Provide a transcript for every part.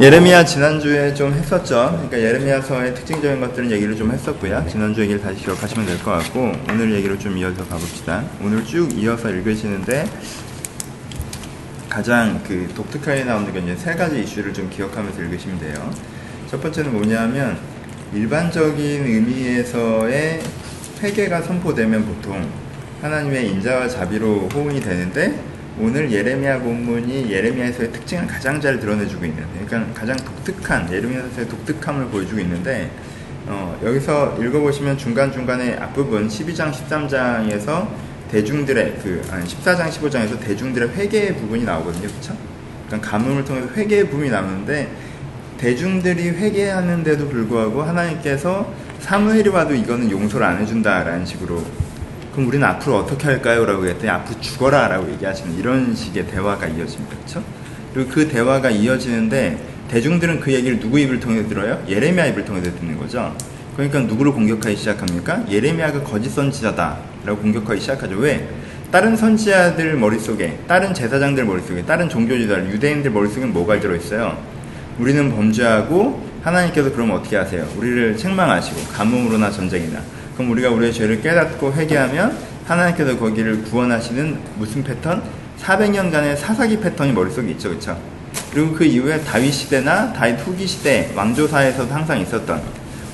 예레미야 지난주에 좀 했었죠. 그러니까 예레미야서의 특징적인 것들은 얘기를 좀 했었고요. 지난주 얘기를 다시 기억하시면 될 것 같고 오늘 얘기를 좀 이어서 가봅시다. 오늘 쭉 이어서 읽으시는데 가장 그 독특하게 나오는 게 이제 세 가지 이슈를 좀 기억하면서 읽으시면 돼요. 첫 번째는 뭐냐면 일반적인 의미에서의 회개가 선포되면 보통 하나님의 인자와 자비로 호응이 되는데 오늘 예레미야 본문이 예레미야에서의 특징을 가장 잘 드러내주고 있는 그러니까 가장 독특한 예레미야에서의 독특함을 보여주고 있는데 어, 여기서 읽어보시면 중간중간에 앞부분 12장 13장에서 대중들의 그 아니 14장 15장에서 대중들의 회개의 부분이 나오거든요 그쵸? 그러니까 가뭄을 통해서 회개의 부분이 나오는데 대중들이 회개하는데도 불구하고 하나님께서 사무엘이 와도 이거는 용서를 안 해준다라는 식으로 그럼 우리는 앞으로 어떻게 할까요? 라고 했더니 앞으로 죽어라 라고 얘기하시는 이런 식의 대화가 이어집니다. 그렇죠? 그리고 그 대화가 이어지는데 대중들은 그 얘기를 누구 입을 통해 들어요? 예레미야 입을 통해 듣는 거죠. 그러니까 누구를 공격하기 시작합니까? 예레미야가 거짓 선지자다 라고 공격하기 시작하죠. 왜? 다른 선지자들 머릿속에, 다른 제사장들 머릿속에, 다른 종교지들, 유대인들 머릿속에 뭐가 들어있어요? 우리는 범죄하고 하나님께서 그러면 어떻게 하세요? 우리를 책망하시고 가뭄으로나 전쟁이나 그럼 우리가 우리의 죄를 깨닫고 회개하면 하나님께서 거기를 구원하시는 무슨 패턴? 400년간의 사사기 패턴이 머릿속에 있죠. 그렇죠? 그리고 그 이후에 다윗 시대나 다윗 후기 시대 왕조사에서도 항상 있었던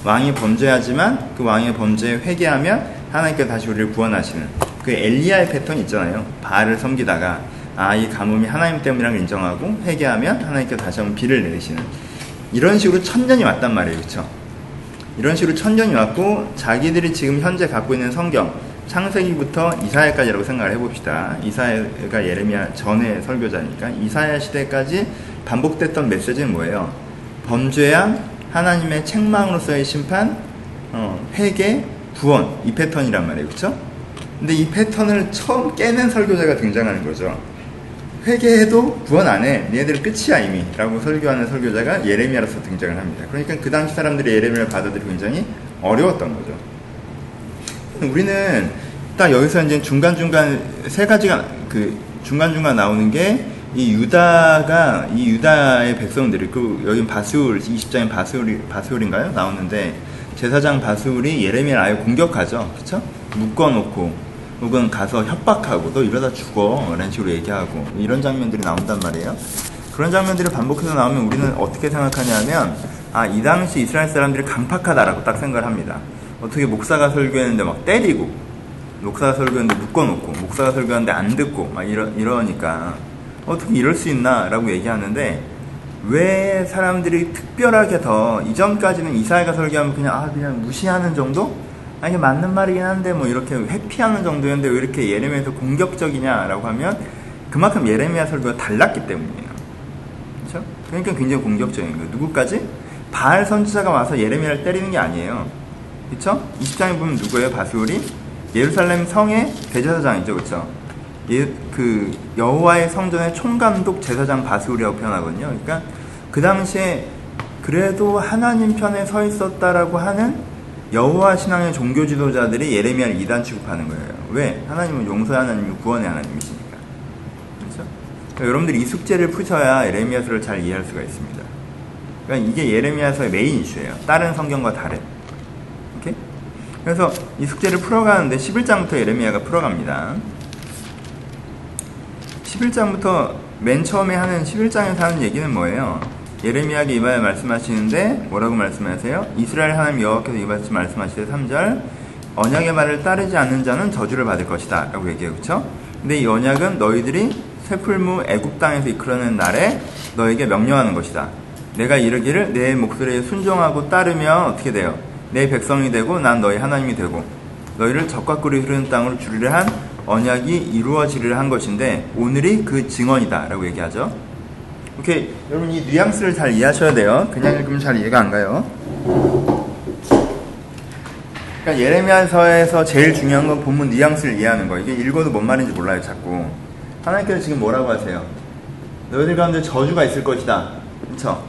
왕이 범죄하지만 그 왕의 범죄에 회개하면 하나님께서 다시 우리를 구원하시는 그 엘리야의 패턴이 있잖아요. 바알을 섬기다가 아 이 가뭄이 하나님 때문이라는 걸 인정하고 회개하면 하나님께서 다시 한번 비를 내리시는 이런 식으로 천년이 왔단 말이에요. 그렇죠? 이런 식으로 천년이 왔고 자기들이 지금 현재 갖고 있는 성경 창세기부터 이사야까지라고 생각을 해봅시다. 이사야가 예레미야 전의 설교자니까 이사야 시대까지 반복됐던 메시지는 뭐예요? 범죄한 하나님의 책망으로서의 심판, 어, 회개, 구원 이 패턴이란 말이에요, 그렇죠? 근데 이 패턴을 처음 깨는 설교자가 등장하는 거죠. 회개해도 구원 안 해. 니네들 끝이야 이미. 라고 설교하는 설교자가 예레미야로서 등장을 합니다. 그러니까 그 당시 사람들이 예레미야를 받아들이기 굉장히 어려웠던 거죠. 우리는 딱 여기서 이제 중간중간 세 가지가 그 중간중간 나오는 게 이 유다가 이 유다의 백성들이 그 여기 바스울 20장에 바스울이 바스울인가요? 나오는데 제사장 바스울이 예레미야를 아예 공격하죠. 그렇죠? 묶어 놓고 혹은 가서 협박하고 너 이러다 죽어 이런 식으로 얘기하고 이런 장면들이 나온단 말이에요. 그런 장면들이 반복해서 나오면 우리는 어떻게 생각하냐면 아 이 당시 이스라엘 사람들이 강팍하다라고 딱 생각을 합니다. 어떻게 목사가 설교했는데 막 때리고 목사가 설교했는데 묶어놓고 목사가 설교하는데 안 듣고 막 이러, 이러니까 어떻게 이럴 수 있나라고 얘기하는데 왜 사람들이 특별하게 더 이전까지는 이사회가 설교하면 그냥 아 그냥 무시하는 정도 아, 이게 맞는 말이긴 한데 뭐 이렇게 회피하는 정도였는데 왜 이렇게 예레미야에서 공격적이냐라고 하면 그만큼 예레미야 설교가 달랐기 때문이에요. 그렇죠? 그러니까 굉장히 공격적인 거예요. 누구까지? 바알 선지자가 와서 예레미야를 때리는 게 아니에요. 그렇죠? 20장에 보면 누구예요? 바스울이 예루살렘 성의 대제사장이죠. 그렇죠? 예, 그 여호와의 성전의 총감독 제사장 바스울이라고 표현하거든요. 그러니까 그 당시에 그래도 하나님 편에 서 있었다라고 하는 여호와 신앙의 종교 지도자들이 예레미야를 이단 취급하는 거예요. 왜? 하나님은 용서의 하나님이 구원의 하나님이시니까. 그렇죠? 그러니까 여러분들이 이 숙제를 푸셔야 예레미야서를 잘 이해할 수가 있습니다. 그러니까 이게 예레미야서의 메인 이슈예요. 다른 성경과 다른. 오케이? 그래서 이 숙제를 풀어가는데 11장부터 예레미야가 풀어갑니다. 11장부터 맨 처음에 하는 11장에서 하는 얘기는 뭐예요? 예레미야에게 이바에 말씀하시는데 뭐라고 말씀하세요? 이스라엘 하나님 여호와께서 이같이 말씀하시되 3절 언약의 말을 따르지 않는 자는 저주를 받을 것이다 라고 얘기해요 그쵸? 근데 이 언약은 너희들이 세풀무 애굽 땅에서 이끌어낸 날에 너에게 명령하는 것이다 내가 이르기를 내 목소리에 순종하고 따르면 어떻게 돼요? 내 백성이 되고 난 너희 하나님이 되고 너희를 적과 꿀이 흐르는 땅으로 주리라 한 언약이 이루어지리라 한 것인데 오늘이 그 증언이다 라고 얘기하죠 오케이 여러분 이 뉘앙스를 잘 이해하셔야 돼요. 그냥 읽으면 잘 이해가 안 가요. 그러니까 예레미야서에서 제일 중요한 건 본문 뉘앙스를 이해하는 거. 이게 읽어도 뭔 말인지 몰라요, 자꾸. 하나님께서 지금 뭐라고 하세요? 너희들 가운데 저주가 있을 것이다. 그쵸?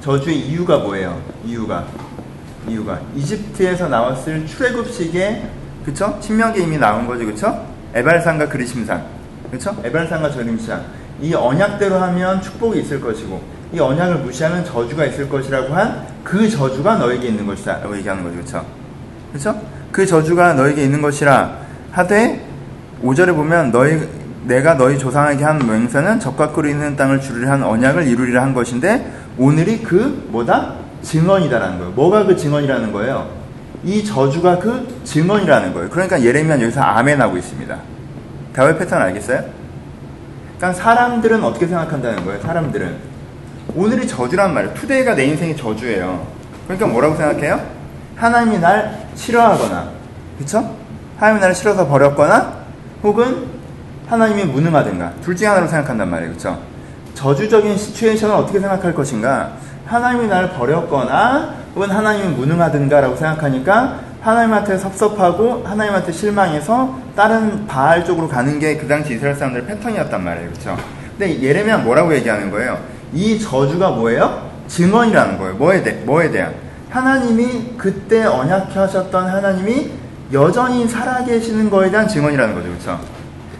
저주의 이유가 뭐예요? 이유가. 이유가. 이집트에서 나왔을 출애굽식에, 그쵸? 신명기 이미 나온 거지, 그쵸? 에발산과 그리심산. 그쵸? 에발산과 저림산. 이 언약대로 하면 축복이 있을 것이고 이 언약을 무시하면 저주가 있을 것이라고 한 그 저주가 너에게 있는 것이다. 라고 얘기하는 거죠. 그렇죠 그렇죠 그 저주가 너에게 있는 것이라 하되 5절에 보면 너희 내가 너희 조상에게 한 맹세는 적과 꿀이 있는 땅을 주리라 한 언약을 이루리라 한 것인데 오늘이 그 뭐다? 증언이다라는 거예요. 뭐가 그 증언이라는 거예요? 이 저주가 그 증언이라는 거예요. 그러니까 예레미야 여기서 아멘 하고 있습니다. 대화의 패턴 알겠어요? 그러니까 사람들은 어떻게 생각한다는 거예요 사람들은 오늘이 저주란 말이에요. 투데이가 내 인생의 저주예요. 그러니까 뭐라고 생각해요? 하나님이 날 싫어하거나, 그쵸? 하나님이 나를 싫어서 버렸거나, 혹은 하나님이 무능하든가, 둘 중에 하나로 생각한단 말이에요. 그쵸? 저주적인 시츄에이션을 어떻게 생각할 것인가? 하나님이 나를 버렸거나, 혹은 하나님이 무능하든가라고 생각하니까, 하나님한테 섭섭하고, 하나님한테 실망해서, 다른 바알 쪽으로 가는 게 그 당시 이스라엘 사람들의 패턴이었단 말이에요. 그쵸? 근데 예레미야 뭐라고 얘기하는 거예요? 이 저주가 뭐예요? 증언이라는 거예요. 뭐에, 대, 뭐에 대한? 하나님이 그때 언약하셨던 하나님이 여전히 살아계시는 거에 대한 증언이라는 거죠. 그렇죠?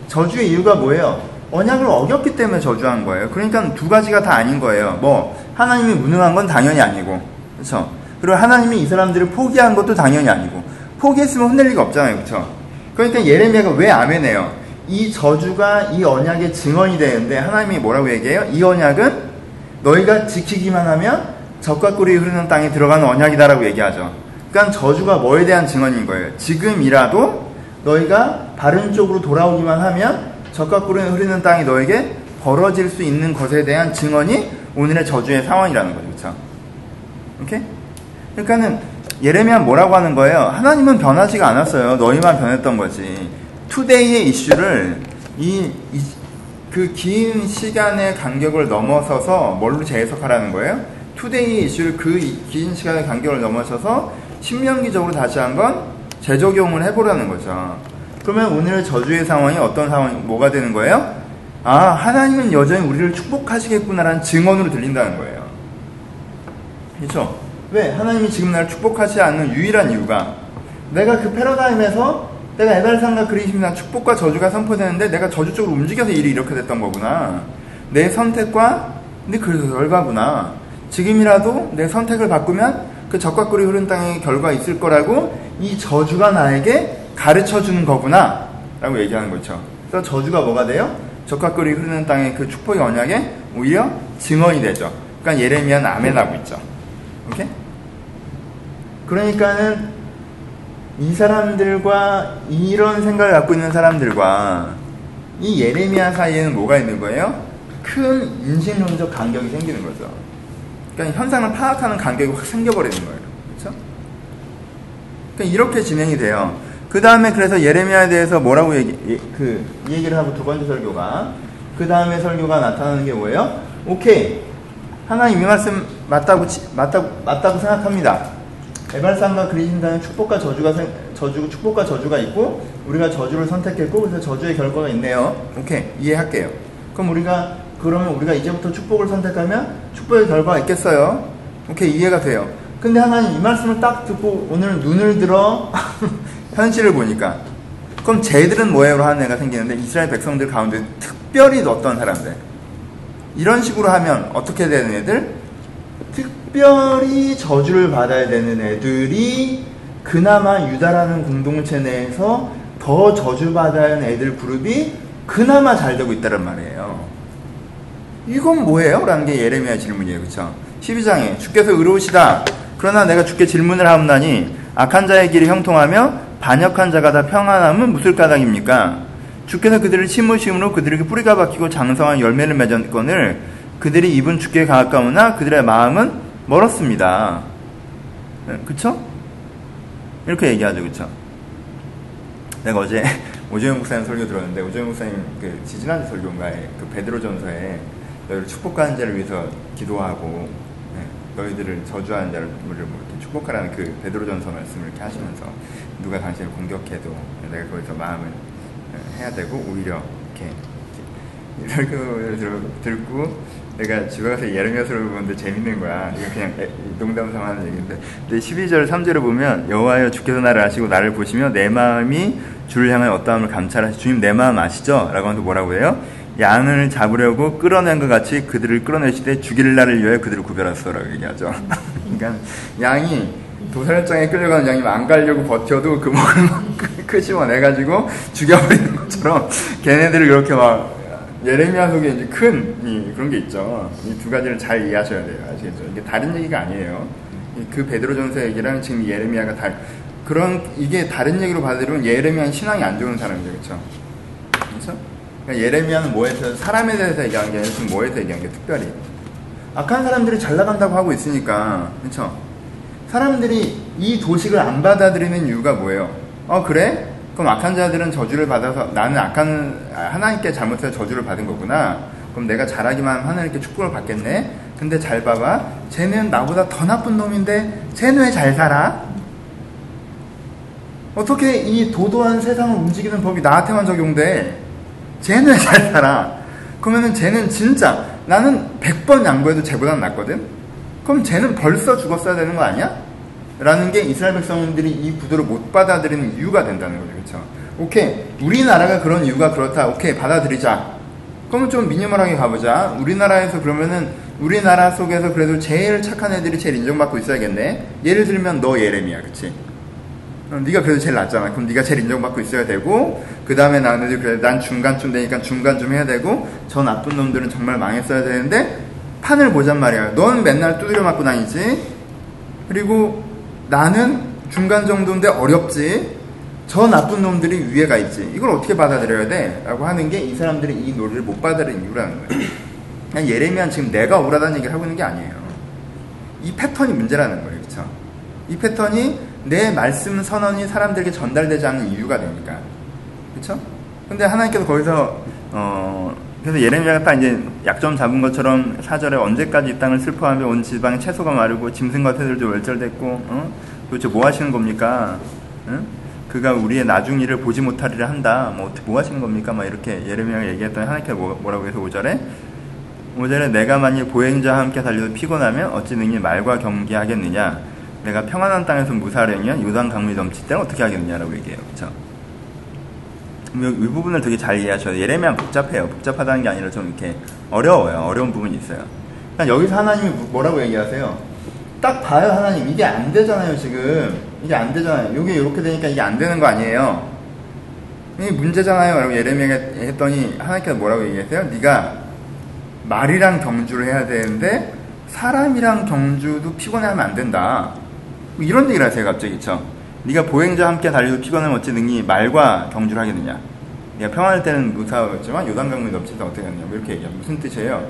저주의 이유가 뭐예요? 언약을 어겼기 때문에 저주한 거예요. 그러니까 두 가지가 다 아닌 거예요. 뭐 하나님이 무능한 건 당연히 아니고, 그렇죠? 그리고 하나님이 이 사람들을 포기한 것도 당연히 아니고, 포기했으면 혼낼 리가 없잖아요, 그렇죠? 그러니까 예레미야가 왜 아멘해요? 이 저주가 이 언약의 증언이 되는데 하나님이 뭐라고 얘기해요? 이 언약은 너희가 지키기만 하면 적과 꿀이 흐르는 땅에 들어가는 언약이다라고 얘기하죠. 그러니까 저주가 뭐에 대한 증언인 거예요. 지금이라도 너희가 바른 쪽으로 돌아오기만 하면 젖과 꿀이 흐르는 땅이 너에게 벌어질 수 있는 것에 대한 증언이 오늘의 저주의 상황이라는 거죠. 그렇죠? 오케이? 그러니까는 예레미야 뭐라고 하는 거예요? 하나님은 변하지가 않았어요. 너희만 변했던 거지. today의 이슈를 이, 이 그 긴 시간의 간격을 넘어서서 뭘로 재해석하라는 거예요? today 이슈를 그 긴 시간의 간격을 넘어서서 신명기적으로 다시 한번 재적용을 해보라는 거죠. 그러면 오늘 저주의 상황이 어떤 상황이 뭐가 되는 거예요? 아 하나님은 여전히 우리를 축복하시겠구나라는 증언으로 들린다는 거예요. 그렇죠? 왜 하나님이 지금 나를 축복하지 않는 유일한 이유가 내가 그 패러다임에서 내가 에발상과 그리심이나 축복과 저주가 선포되는데 내가 저주 쪽으로 움직여서 일이 이렇게 됐던 거구나. 내 선택과 근데 그 결과구나. 지금이라도 내 선택을 바꾸면 그 적과 꿀이 흐른 땅에 결과 있을 거라고 이 저주가 나에게 가르쳐 주는 거구나. 라고 얘기하는 거죠. 그래서 저주가 뭐가 돼요? 적과 꿀이 흐르는 땅의 그 축복의 언약에 오히려 증언이 되죠. 그러니까 예레미야는 아멘하고 있죠. 오케이? 그러니까는 이 사람들과 이런 생각을 갖고 있는 사람들과 이 예레미야 사이에는 뭐가 있는 거예요? 큰 인신론적 간격이 생기는 거죠. 그러니까 현상을 파악하는 간격이 확 생겨버리는 거예요. 그렇죠? 그러니까 이렇게 진행이 돼요. 그 다음에 그래서 예레미야에 대해서 뭐라고 얘기, 예, 그 얘기를 하고 두 번째 설교가 그 다음에 설교가 나타나는 게 뭐예요? 오케이 하나님 이 말씀 맞다고 맞다고 맞다고 생각합니다. 에발산과 그리신다는 축복과 저주가 저주 축복과 저주가 있고 우리가 저주를 선택했고 그래서 저주의 결과가 있네요. 오케이 이해할게요. 그럼 우리가 그러면 우리가 이제부터 축복을 선택하면 축복의 결과가 있겠어요. 오케이 이해가 돼요. 근데 하나님 이 말씀을 딱 듣고 오늘 눈을 들어 현실을 보니까 그럼 쟤들은 뭐예요? 하는 애가 생기는데 이스라엘 백성들 가운데 특별히 어떤 사람들 이런 식으로 하면 어떻게 되는 애들? 특별히 저주를 받아야 되는 애들이 그나마 유다라는 공동체 내에서 더 저주받아야 하는 애들 그룹이 그나마 잘 되고 있다는 말이에요. 이건 뭐예요? 라는 게 예레미야 질문이에요. 그쵸? 12장에 주께서 의로우시다. 그러나 내가 주께 질문을 하옵나니 악한 자의 길이 형통하며 반역한 자가 다 평안함은 무슨 까닭입니까? 주께서 그들을 심으심으로 그들에게 뿌리가 박히고 장성한 열매를 맺었거늘 그들이 입은 주께 가까우나 그들의 마음은 멀었습니다. 네, 그쵸? 이렇게 얘기하죠, 그쵸? 내가 어제 오재영 목사님 설교 들었는데 오재영 목사님 그 지지난주 설교인가에 그 베드로 전서에 너희를 축복하는 자를 위해서 기도하고 네, 너희들을 저주하는 자를 뭐 이렇게 축복하라는 그 베드로 전서 말씀을 이렇게 하시면서 누가 당신을 공격해도 내가 거기서 마음을 네, 해야 되고 오히려 이렇게 설교를 듣고 내가 집에 가서 예레미야서를 보는데 재밌는 거야. 이거 그냥 농담 삼아 하는 얘기인데. 근데 12절 3절을 보면 여호와여 주께서 나를 아시고 나를 보시며 내 마음이 주를 향하여 어떠함을 감찰하시 주님 내 마음 아시죠? 라고 하면서 뭐라고 해요? 양을 잡으려고 끌어낸 것 같이 그들을 끌어내실 때 죽일 날을 위하여 그들을 구별하소라고 얘기하죠. 그러니까 양이 도살장에 끌려가는 양이 안 가려고 버텨도 그 목을 끄집어내가지고 죽여버리는 것처럼 걔네들을 이렇게 막 예레미야 속에 이제 큰 이, 그런 게 있죠. 이 두 가지를 잘 이해하셔야 돼요. 아시겠죠? 이게 다른 얘기가 아니에요. 그 베드로전서 얘기랑 지금 예레미야가 다 그런 이게 다른 얘기로 받아들이면 예레미야는 신앙이 안 좋은 사람이죠, 그렇죠? 그렇죠? 그러니까 예레미야는 뭐에서 사람에 대해서 얘기하는 게 아니라 지금 뭐에서 얘기하는 게 특별히 악한 사람들이 잘 나간다고 하고 있으니까 그렇죠? 사람들이 이 도식을 안 받아들이는 이유가 뭐예요? 어 그래? 그럼 악한 자들은 저주를 받아서 나는 악한 하나님께 잘못해서 저주를 받은 거구나. 그럼 내가 잘하기만 하나님께 축복을 받겠네. 근데 잘 봐봐. 쟤는 나보다 더 나쁜 놈인데 쟤는 왜 잘 살아? 어떻게 이 도도한 세상을 움직이는 법이 나한테만 적용돼? 쟤는 왜 잘 살아? 그러면은 쟤는 진짜 나는 100번 양보해도 쟤보다는 낫거든? 그럼 쟤는 벌써 죽었어야 되는 거 아니야? 라는 게 이스라엘 백성들이 이 구도를 못 받아들이는 이유가 된다는 거죠. 그렇죠? 오케이. 우리나라가 그런 이유가 그렇다. 오케이. 받아들이자. 그러면 좀 미니멀하게 가보자. 우리나라에서 그러면은 우리나라 속에서 그래도 제일 착한 애들이 제일 인정받고 있어야겠네. 예를 들면 너 예레미야. 그치? 어, 네가 그래도 제일 낫잖아. 그럼 네가 제일 인정받고 있어야 되고 그 다음에 나는 그래 난 중간쯤 되니까 중간 좀 해야 되고 저 나쁜 놈들은 정말 망했어야 되는데 판을 보잔 말이야. 넌 맨날 두드려 맞고 다니지. 그리고 나는 중간 정도인데 어렵지. 저 나쁜 놈들이 위에 가 있지. 이걸 어떻게 받아들여야 돼? 라고 하는 게 이 사람들이 이 논리를 못 받아들이는 이유라는 거예요. 그냥 예레미야는 지금 내가 억울하다는 얘기를 하고 있는 게 아니에요. 이 패턴이 문제라는 거예요. 그쵸? 이 패턴이 내 말씀 선언이 사람들에게 전달되지 않는 이유가 되니까. 그쵸? 근데 하나님께서 거기서, 어, 그래서 예레미야가 딱 이제 약점 잡은 것처럼 사절에 언제까지 이 땅을 슬퍼하며 온 지방에 채소가 마르고 짐승과 새들도 멸절됐고 어? 도대체 뭐 하시는 겁니까? 응? 그가 우리의 나중 일을 보지 못하리라 한다. 뭐 뭐 하시는 겁니까? 막 이렇게 예레미야가 얘기했더니 하나님께서 뭐, 뭐라고 해서 5절에 5절에 내가 만일 보행자와 함께 달려도 피곤하면 어찌 능히 말과 경계하겠느냐? 내가 평안한 땅에서 무사하려면 요단 강물이 넘칠 때는 어떻게 하겠느냐라고 얘기해요. 그렇죠? 이 부분을 되게 잘 이해하셔야. 예레미야 복잡해요. 복잡하다는 게 아니라 좀 이렇게 어려워요. 어려운 부분이 있어요. 그러니까 여기서 하나님이 뭐라고 얘기하세요? 딱 봐요, 하나님. 이게 안 되잖아요, 지금. 이게 안 되잖아요. 이게 이렇게 되니까 이게 안 되는 거 아니에요? 이게 문제잖아요. 라고 예레미야가 했더니 하나님께서 뭐라고 얘기했어요? 네가 말이랑 경주를 해야 되는데 사람이랑 경주도 피곤해하면 안 된다. 뭐 이런 얘기를 하세요, 갑자기. 그쵸? 네가 보행자와 함께 달려도 피곤하면 어찌 능히 말과 경주를 하겠느냐. 네가 평안할 때는 무사하겠지만 요단 강물이 넘칠 때 어떻게 하느냐. 뭐 이렇게 얘기하면 무슨 뜻이에요?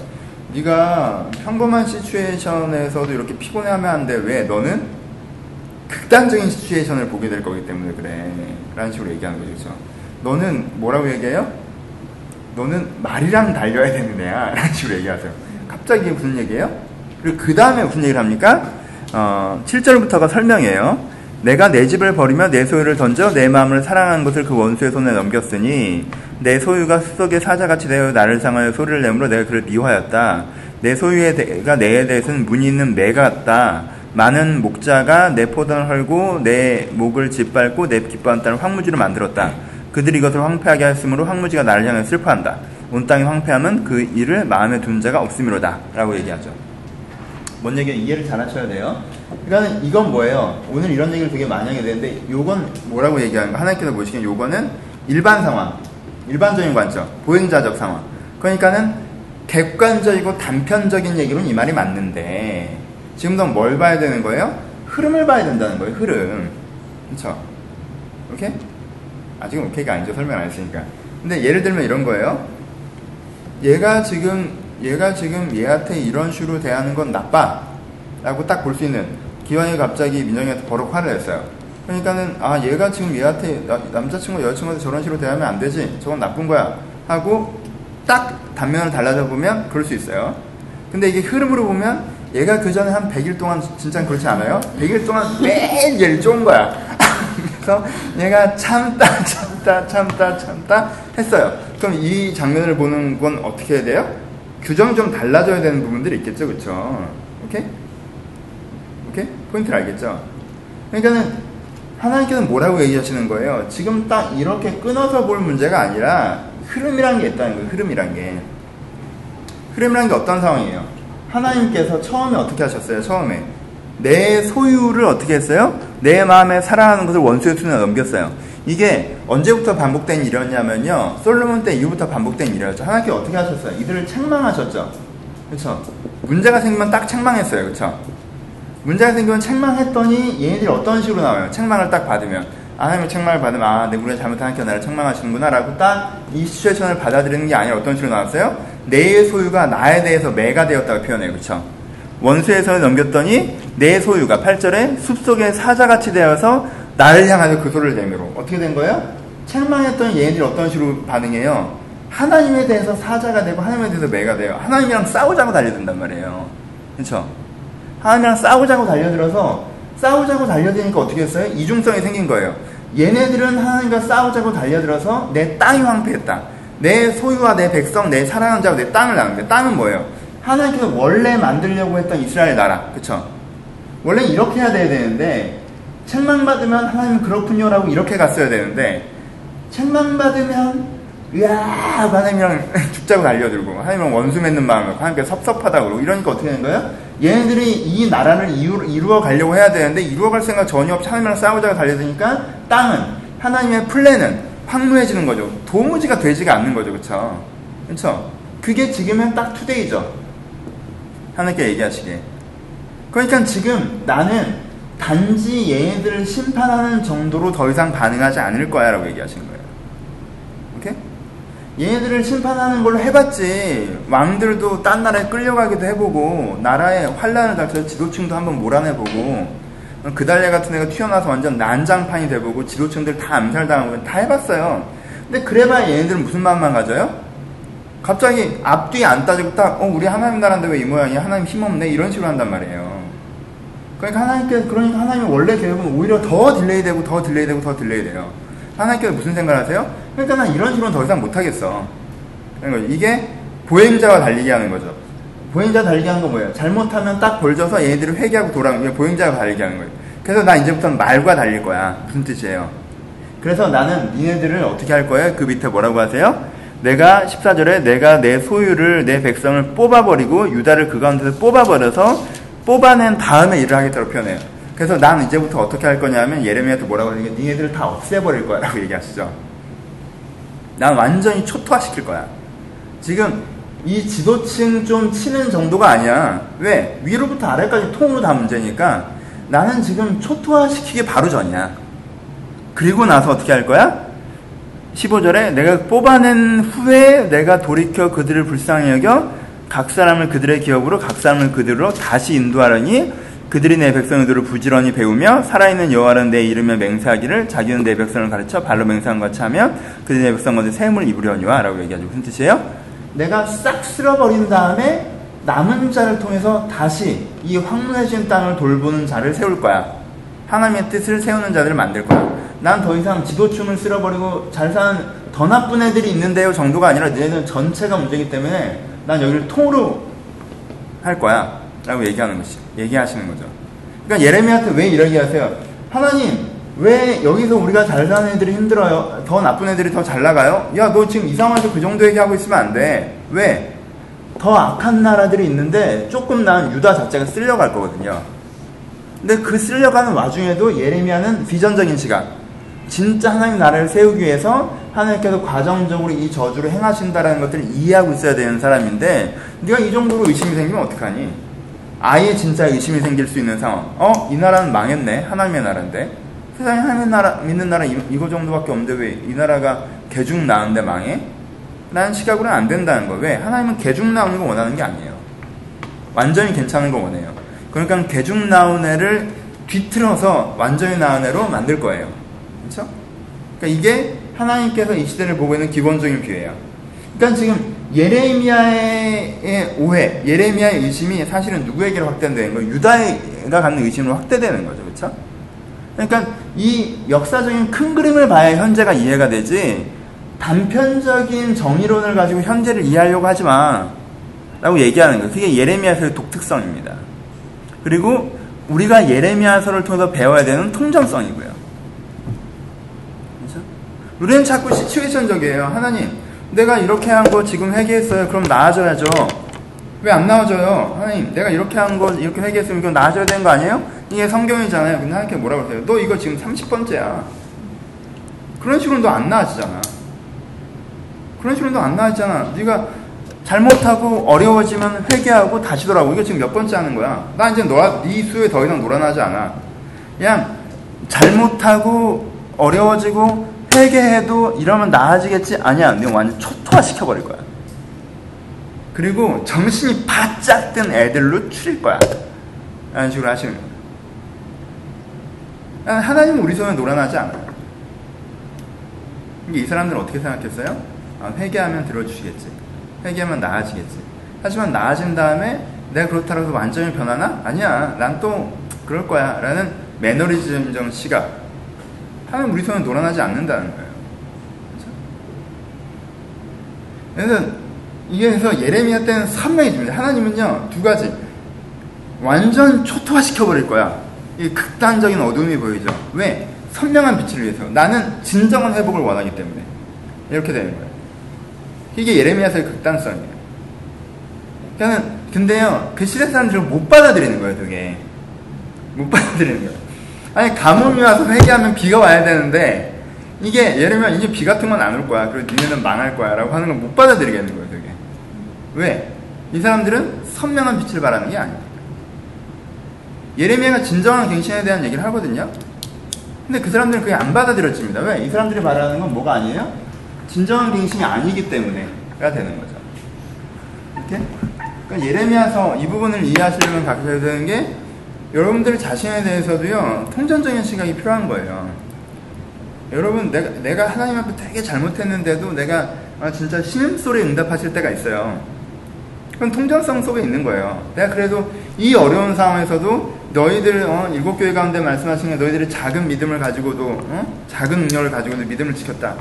네가 평범한 시츄에이션에서도 이렇게 피곤해하면 안 돼. 왜? 너는 극단적인 시츄에이션을 보게 될 거기 때문에 그래. 라는 식으로 얘기하는 거죠. 그렇죠? 너는 뭐라고 얘기해요? 너는 말이랑 달려야 되는 애야. 라는 식으로 얘기하세요. 갑자기 무슨 얘기예요? 그리고 그 다음에 무슨 얘기를 합니까? 어, 7절부터가 설명이에요. 내가 내 집을 버리며 내 소유를 던져 내 마음을 사랑한 것을 그 원수의 손에 넘겼으니 내 소유가 숲속의 사자같이 되어 나를 상하여 소리를 내므로 내가 그를 미워하였다. 내 소유가 내에 대해서는 문이 있는 매 같다. 많은 목자가 내 포단을 헐고 내 목을 짓밟고 내 기뻐한 땅을 황무지로 만들었다. 그들이 이것을 황폐하게 하였으므로 황무지가 나를 향해 슬퍼한다. 온 땅이 황폐하면 그 일을 마음에 둔 자가 없음이로다. 라고 얘기하죠. 뭔 얘기는 이해를 잘 하셔야 돼요. 그러니까 이건 뭐예요? 오늘 이런 얘기를 되게 많이 하게 되는데 요건 뭐라고 얘기하는가? 하나님께서 보시기엔 요거는 일반 상황, 일반적인 관점, 보행자적 상황. 그러니까는 객관적이고 단편적인 얘기로는 이 말이 맞는데 지금 넌 뭘 봐야 되는 거예요? 흐름을 봐야 된다는 거예요. 흐름. 그렇죠? 오케이? 아직은 오케이가 아니죠. 설명 안 했으니까. 근데 예를 들면 이런 거예요. 얘가 지금 얘가 지금 얘한테 이런 식으로 대하는 건 나빠. 라고 딱 볼 수 있는 기왕이 갑자기 민정이한테 버럭 화를 냈어요. 그러니까는 아 얘가 지금 얘한테 남자친구 여자친구한테 저런 식으로 대하면 안 되지. 저건 나쁜 거야. 하고 딱 단면을 달라져 보면 그럴 수 있어요. 근데 이게 흐름으로 보면 얘가 그 전에 한 100일 동안 진짜 그렇지 않아요? 100일 동안 매일 얘를 쫀 거야. 그래서 얘가 참다 참다 참다 참다 했어요. 그럼 이 장면을 보는 건 어떻게 해야 돼요? 규정이 좀 달라져야 되는 부분들이 있겠죠, 그렇죠? 오케이? 오케이? 포인트를 알겠죠? 그러니까는 하나님께서는 뭐라고 얘기하시는 거예요? 지금 딱 이렇게 끊어서 볼 문제가 아니라 흐름이란 게 있다는 거예요. 흐름이란 게. 흐름이란 게 어떤 상황이에요? 하나님께서 처음에 어떻게 하셨어요? 처음에. 내 소유를 어떻게 했어요? 내 마음에 사랑하는 것을 원수의 손에 넘겼어요. 이게 언제부터 반복된 일이었냐면요. 솔로몬 때 이후부터 반복된 일이었죠. 하나님께서 어떻게 하셨어요? 이들을 책망하셨죠. 그렇죠? 문제가 생기면 딱 책망했어요. 그렇죠? 문제가 생기면 책망 했더니 얘네들이 어떤 식으로 나와요? 책망을 딱 받으면 하나님의 책망을 받으면 아, 내 우리가 잘못한 하니까 나를 책망하시는구나 라고 딱 이 시츄에이션을 받아들이는 게 아니라 어떤 식으로 나왔어요? 내 소유가 나에 대해서 매가 되었다고 표현해요. 원수의 손에 넘겼더니 내 소유가 8절에 숲속의 사자같이 되어서 나를 향하여 그 소리를 내밀어. 어떻게 된 거예요? 책망했던 얘네들이 어떤 식으로 반응해요? 하나님에 대해서 사자가 되고 하나님에 대해서 매가 돼요. 하나님이랑 싸우자고 달려든단 말이에요. 그렇죠? 하나님이랑 싸우자고 달려들어서 싸우자고 달려드니까 어떻게 했어요? 이중성이 생긴 거예요. 얘네들은 하나님과 싸우자고 달려들어서 내 땅이 황폐했다. 내 소유와 내 백성, 내 사랑하는 자와 내 땅을 나누는데 땅은 뭐예요? 하나님께서 원래 만들려고 했던 이스라엘 나라. 그쵸? 원래 이렇게 해야 되는데 책망받으면 하나님 그렇군요 라고 이렇게 갔어야 되는데 책망받으면 으아 하나님이랑 죽자고 달려들고 하나님이랑 원수 맺는 마음으로 하나님께 섭섭하다 그러고 이러니까 어떻게 되는 거예요? 얘네들이 이 나라를 이루어 가려고 해야 되는데 이루어 갈 생각 전혀 없이 하나님이랑 싸우자고 달려드니까 땅은 하나님의 플랜은 황무해지는 거죠. 도무지가 되지가 않는 거죠. 그쵸? 그쵸? 그게 지금은 딱 투데이죠. 하나님께 얘기하시기에. 그러니까 지금 나는 단지 얘네들을 심판하는 정도로 더 이상 반응하지 않을 거야 라고 얘기하시는 거예요. 얘네들을 심판하는 걸로 해봤지 왕들도 딴 나라에 끌려가기도 해보고 나라에 환란을 닥쳐서 지도층도 한번 몰아내보고 그달래 같은 애가 튀어나와서 완전 난장판이 돼보고 지도층들 다 암살당하고 다 해봤어요. 근데 그래봐야 얘네들은 무슨 마음만 가져요? 갑자기 앞뒤 안 따지고 딱, 어, 우리 하나님 나라인데 왜 이 모양이야? 하나님 힘없네? 이런 식으로 한단 말이에요. 그러니까 하나님께서, 그러니까 하나님이 원래 계획은 오히려 더 delay 되고, 더 delay 되고, 더 delay 돼요. 하나님께서 무슨 생각을 하세요? 그러니까 난 이런 식으로는 더 이상 못하겠어. 그러니까 이게 보행자와 달리기 하는 거죠. 보행자 달리기 하는 건 뭐예요? 잘못하면 딱 벌져서 얘네들을 회개하고 돌아오는 게 보행자가 달리기 하는 거예요. 그래서 나 이제부터는 말과 달릴 거야. 무슨 뜻이에요? 그래서 나는 니네들을 어떻게 할 거예요? 그 밑에 뭐라고 하세요? 내가 14절에 내가 내 소유를 내 백성을 뽑아버리고 유다를 그 가운데서 뽑아버려서 뽑아낸 다음에 일을 하겠다고 표현해요. 그래서 난 이제부터 어떻게 할 거냐면 예레미야한테 뭐라고 하냐면 니네들을 다 없애버릴 거야 라고 얘기하시죠. 난 완전히 초토화시킬 거야. 지금 이 지도층 좀 치는 정도가 아니야. 왜? 위로부터 아래까지 통으로 다 문제니까 나는 지금 초토화시키기 바로 전이야. 그리고 나서 어떻게 할 거야? 15절에 내가 뽑아낸 후에 내가 돌이켜 그들을 불쌍히 여겨 각 사람을 그들의 기업으로 각 사람을 그들로 다시 인도하려니 그들이 내 백성들을 부지런히 배우며 살아있는 여호와는 내 이름에 맹세하기를 자기는 내 백성을 가르쳐 발로 맹세한 같이 하며 그들이 내 백성들의 샘을 입으려니와 라고 얘기하죠. 무슨 뜻이에요? 내가 싹 쓸어버린 다음에 남은 자를 통해서 다시 이 황무해진 땅을 돌보는 자를 세울 거야. 하나님의 뜻을 세우는 자들을 만들 거야. 난 더 이상 지도층을 쓸어버리고 잘 사는 더 나쁜 애들이 있는데요 정도가 아니라 얘는 전체가 문제이기 때문에 난 여기를 통으로 할 거야. 라고 얘기하는 것이, 얘기하시는 거죠. 그러니까 예레미야한테 왜 이러게 하세요? 하나님, 왜 여기서 우리가 잘 사는 애들이 힘들어요? 더 나쁜 애들이 더 잘 나가요? 야, 너 지금 이 상황에서 그 정도 얘기하고 있으면 안 돼. 왜? 더 악한 나라들이 있는데 조금 난 유다 자체가 쓸려갈 거거든요. 근데 그 쓸려가는 와중에도 예레미야는 비전적인 시각. 진짜 하나님 나라를 세우기 위해서 하나님께서 과정적으로 이 저주를 행하신다라는 것들을 이해하고 있어야 되는 사람인데 네가 이 정도로 의심이 생기면 어떡하니? 아예 진짜 의심이 생길 수 있는 상황. 어? 이 나라는 망했네. 하나님의 나라인데. 세상에 하나님 나라 믿는 나라 이, 이거 정도밖에 없는데 왜 이 나라가 개죽 나는데 망해? 라는 시각으로는 안 된다는 거. 왜? 하나님은 개죽 나오는 거 원하는 게 아니에요. 완전히 괜찮은 거 원해요. 그러니까 개죽 나온 애를 뒤틀어서 완전히 나은 애로 만들 거예요. 그렇죠? 그러니까 이게 하나님께서 이 시대를 보고 있는 기본적인 비유예요. 그러니까 지금 예레미야의 오해, 예레미야의 의심이 사실은 누구에게로 확대되는 거예요? 유다가 갖는 의심으로 확대되는 거죠. 그렇죠? 그러니까 이 역사적인 큰 그림을 봐야 현재가 이해가 되지 단편적인 정의론을 가지고 현재를 이해하려고 하지 마. 라고 얘기하는 거예요. 그게 예레미야서의 독특성입니다. 그리고 우리가 예레미야서를 통해서 배워야 되는 통전성이고요. 그렇죠? 우리는 자꾸 시츄에이션적이에요. 하나님, 내가 이렇게 한 거 지금 회개했어요. 그럼 나아져야죠. 왜 안 나아져요? 하나님, 내가 이렇게 한 거 이렇게 회개했으면 이거 나아져야 되는 거 아니에요? 이게 성경이잖아요. 근데 하나님께 뭐라고 하세요? 너 이거 지금 30번째야. 그런 식으로 너 안 나아지잖아. 그런 식으로 너 안 나아지잖아. 네가 잘못하고 어려워지면 회개하고 다시 돌아오고 이거 지금 몇 번째 하는 거야? 나 이제 너, 네 수에 더 이상 놀아나지 않아. 그냥 잘못하고 어려워지고 회개해도 이러면 나아지겠지? 아니야. 너 완전 초토화 시켜버릴 거야. 그리고 정신이 바짝 든 애들로 추릴 거야. 이런 식으로 하시는 거야. 하나님은 우리 손에 놀아나지 않아요. 이 사람들은 어떻게 생각했어요? 아, 회개하면 들어주시겠지. 회개하면 나아지겠지. 하지만 나아진 다음에 내가 그렇다고 해서 완전히 변하나? 아니야. 난 또 그럴 거야. 라는 매너리즘적 시각. 하나님 우리 손에 놀아나지 않는다는 거예요. 그래서 이게 그래서 예레미야 때는 선명해집니다. 하나님은요 두 가지 완전 초토화 시켜 버릴 거야. 이 극단적인 어둠이 보이죠. 왜? 선명한 빛을 위해서. 나는 진정한 회복을 원하기 때문에 이렇게 되는 거예요. 이게 예레미야서의 극단성이에요. 그러니까 근데요 그 시대 사람들은 못 받아들이는 거예요, 되게 못 받아들이는 거예요. 아니 가뭄이 와서 회개하면 비가 와야 되는데 이게 예레미야 이제 비 같은 건 안 올 거야. 그리고 니네는 망할 거야 라고 하는 걸못 받아들이겠는 거예요, 되게. 왜? 이 사람들은 선명한 빛을 바라는 게 아니에요. 예레미야가 진정한 갱신에 대한 얘기를 하거든요. 근데 그 사람들은 그게 안 받아들여집니다. 왜? 이 사람들이 말하는 건 뭐가 아니에요? 진정한 갱신이 아니기 때문에가 되는 거죠. 이렇게? 그러니까 예레미야서 이 부분을 이해하시려면 가셔야 되는 게 여러분들 자신에 대해서도요 통전적인 시각이 필요한 거예요. 여러분 내가 내가 하나님 앞에 되게 잘못했는데도 내가 아, 진짜 신음소리에 응답하실 때가 있어요. 그건 통전성 속에 있는 거예요. 내가 그래도 이 어려운 상황에서도 너희들 어, 일곱 교회 가운데 말씀하신 게 너희들이 작은 믿음을 가지고도 어? 작은 능력을 가지고도 믿음을 지켰다.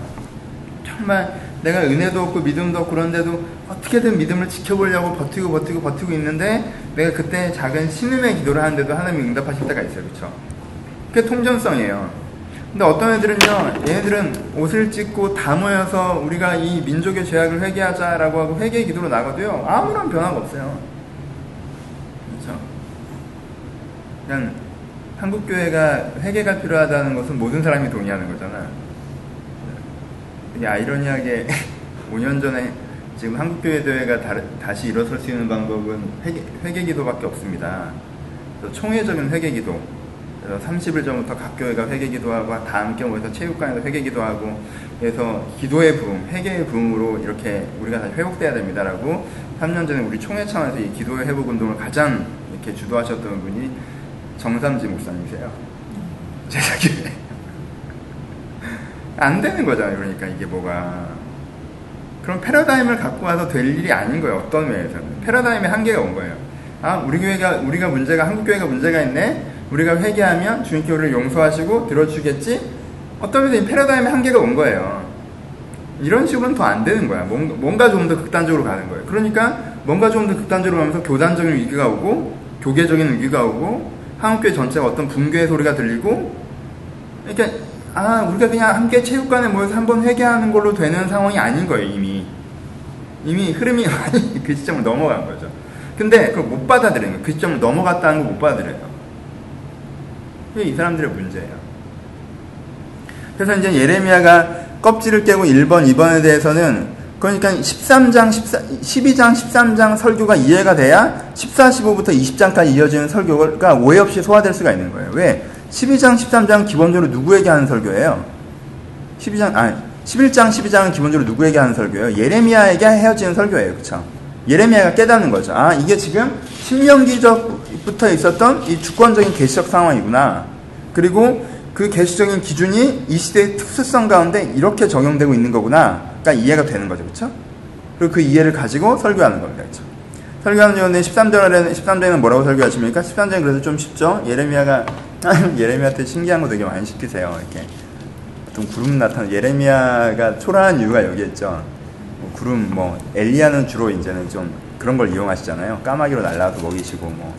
정말 내가 은혜도 없고 믿음도 없고 그런데도 어떻게든 믿음을 지켜보려고 버티고 버티고 버티고 있는데 내가 그때 작은 신음의 기도를 하는데도 하나님이 응답하실 때가 있어요. 그렇죠? 그게 통전성이에요. 근데 어떤 애들은요, 얘네들은 옷을 찢고 다 모여서 우리가 이 민족의 죄악을 회개하자라고 하고 회개 기도로 나가도요, 아무런 변화가 없어요. 그렇죠? 그냥 한국교회가 회개가 필요하다는 것은 모든 사람이 동의하는 거잖아. 되게 아이러니하게 5년 전에 지금 한국교회 대회가 다 시 일어설 수 있는 방법은 회개, 회개 기도밖에 없습니다. 총회적인 회개 기도. 그래서 30일 전부터 각 교회가 회개 기도하고 다 함께 모여서 체육관에서 회개 기도하고 그래서 기도의 부흥, 회개의 부흥으로 이렇게 우리가 다시 회복돼야 됩니다라고 3년 전에 우리 총회 차원에서 이 기도의 회복 운동을 가장 이렇게 주도하셨던 분이 정삼지 목사님이세요. 제자교회. 안 되는 거잖아요. 그러니까 이게 뭐가. 그럼 패러다임을 갖고 와서 될 일이 아닌 거예요. 어떤 면에서는. 패러다임의 한계가 온 거예요. 아, 우리 교회가, 우리가 문제가, 한국 교회가 문제가 있네? 우리가 회개하면 주님께 우리를 용서하시고 들어주겠지? 어떤 면에서 이 패러다임의 한계가 온 거예요. 이런 식으로는 더 안 되는 거야. 뭔가, 뭔가 좀 더 극단적으로 가는 거예요. 그러니까 뭔가 좀 더 극단적으로 가면서 교단적인 위기가 오고, 교계적인 위기가 오고, 한국교회 전체가 어떤 붕괴의 소리가 들리고, 그러니까 아, 우리가 그냥 함께 체육관에 모여서 한번 회개하는 걸로 되는 상황이 아닌 거예요, 이미. 이미 흐름이 많이 그 시점을 넘어간 거죠. 근데 그걸 못 받아들이는 거예요. 그 시점을 넘어갔다는 걸 못 받아들여요. 그게 이 사람들의 문제예요. 그래서 이제 예레미야가 껍질을 깨고 1번, 2번에 대해서는 그러니까 13장, 14, 12장, 13장 설교가 이해가 돼야 14, 15부터 20장까지 이어지는 설교가 오해 없이 소화될 수가 있는 거예요. 왜? 12장, 13장 기본적으로 누구에게 하는 설교예요? 12장, 아니, 11장, 12장은 기본적으로 누구에게 하는 설교예요? 예레미야에게 헤어지는 설교예요. 그쵸? 예레미야가 깨닫는 거죠. 아, 이게 지금 신명기적부터 있었던 이 주권적인 계시적 상황이구나. 그리고 그 계시적인 기준이 이 시대의 특수성 가운데 이렇게 적용되고 있는 거구나. 그러니까 이해가 되는 거죠. 그쵸? 그리고 그 이해를 가지고 설교하는 겁니다. 그쵸? 설교하는 요원은 13절에는, 13절에는 뭐라고 설교하십니까? 13절은 그래서 좀 쉽죠? 예레미야가 예레미야한테 신기한 거 되게 많이 시키세요. 이렇게 어떤 구름 나타나 예레미야가 초라한 이유가 여기 있죠. 뭐 구름 뭐 엘리야는 주로 이제는 좀 그런 걸 이용하시잖아요. 까마귀로 날라와서 먹이시고 뭐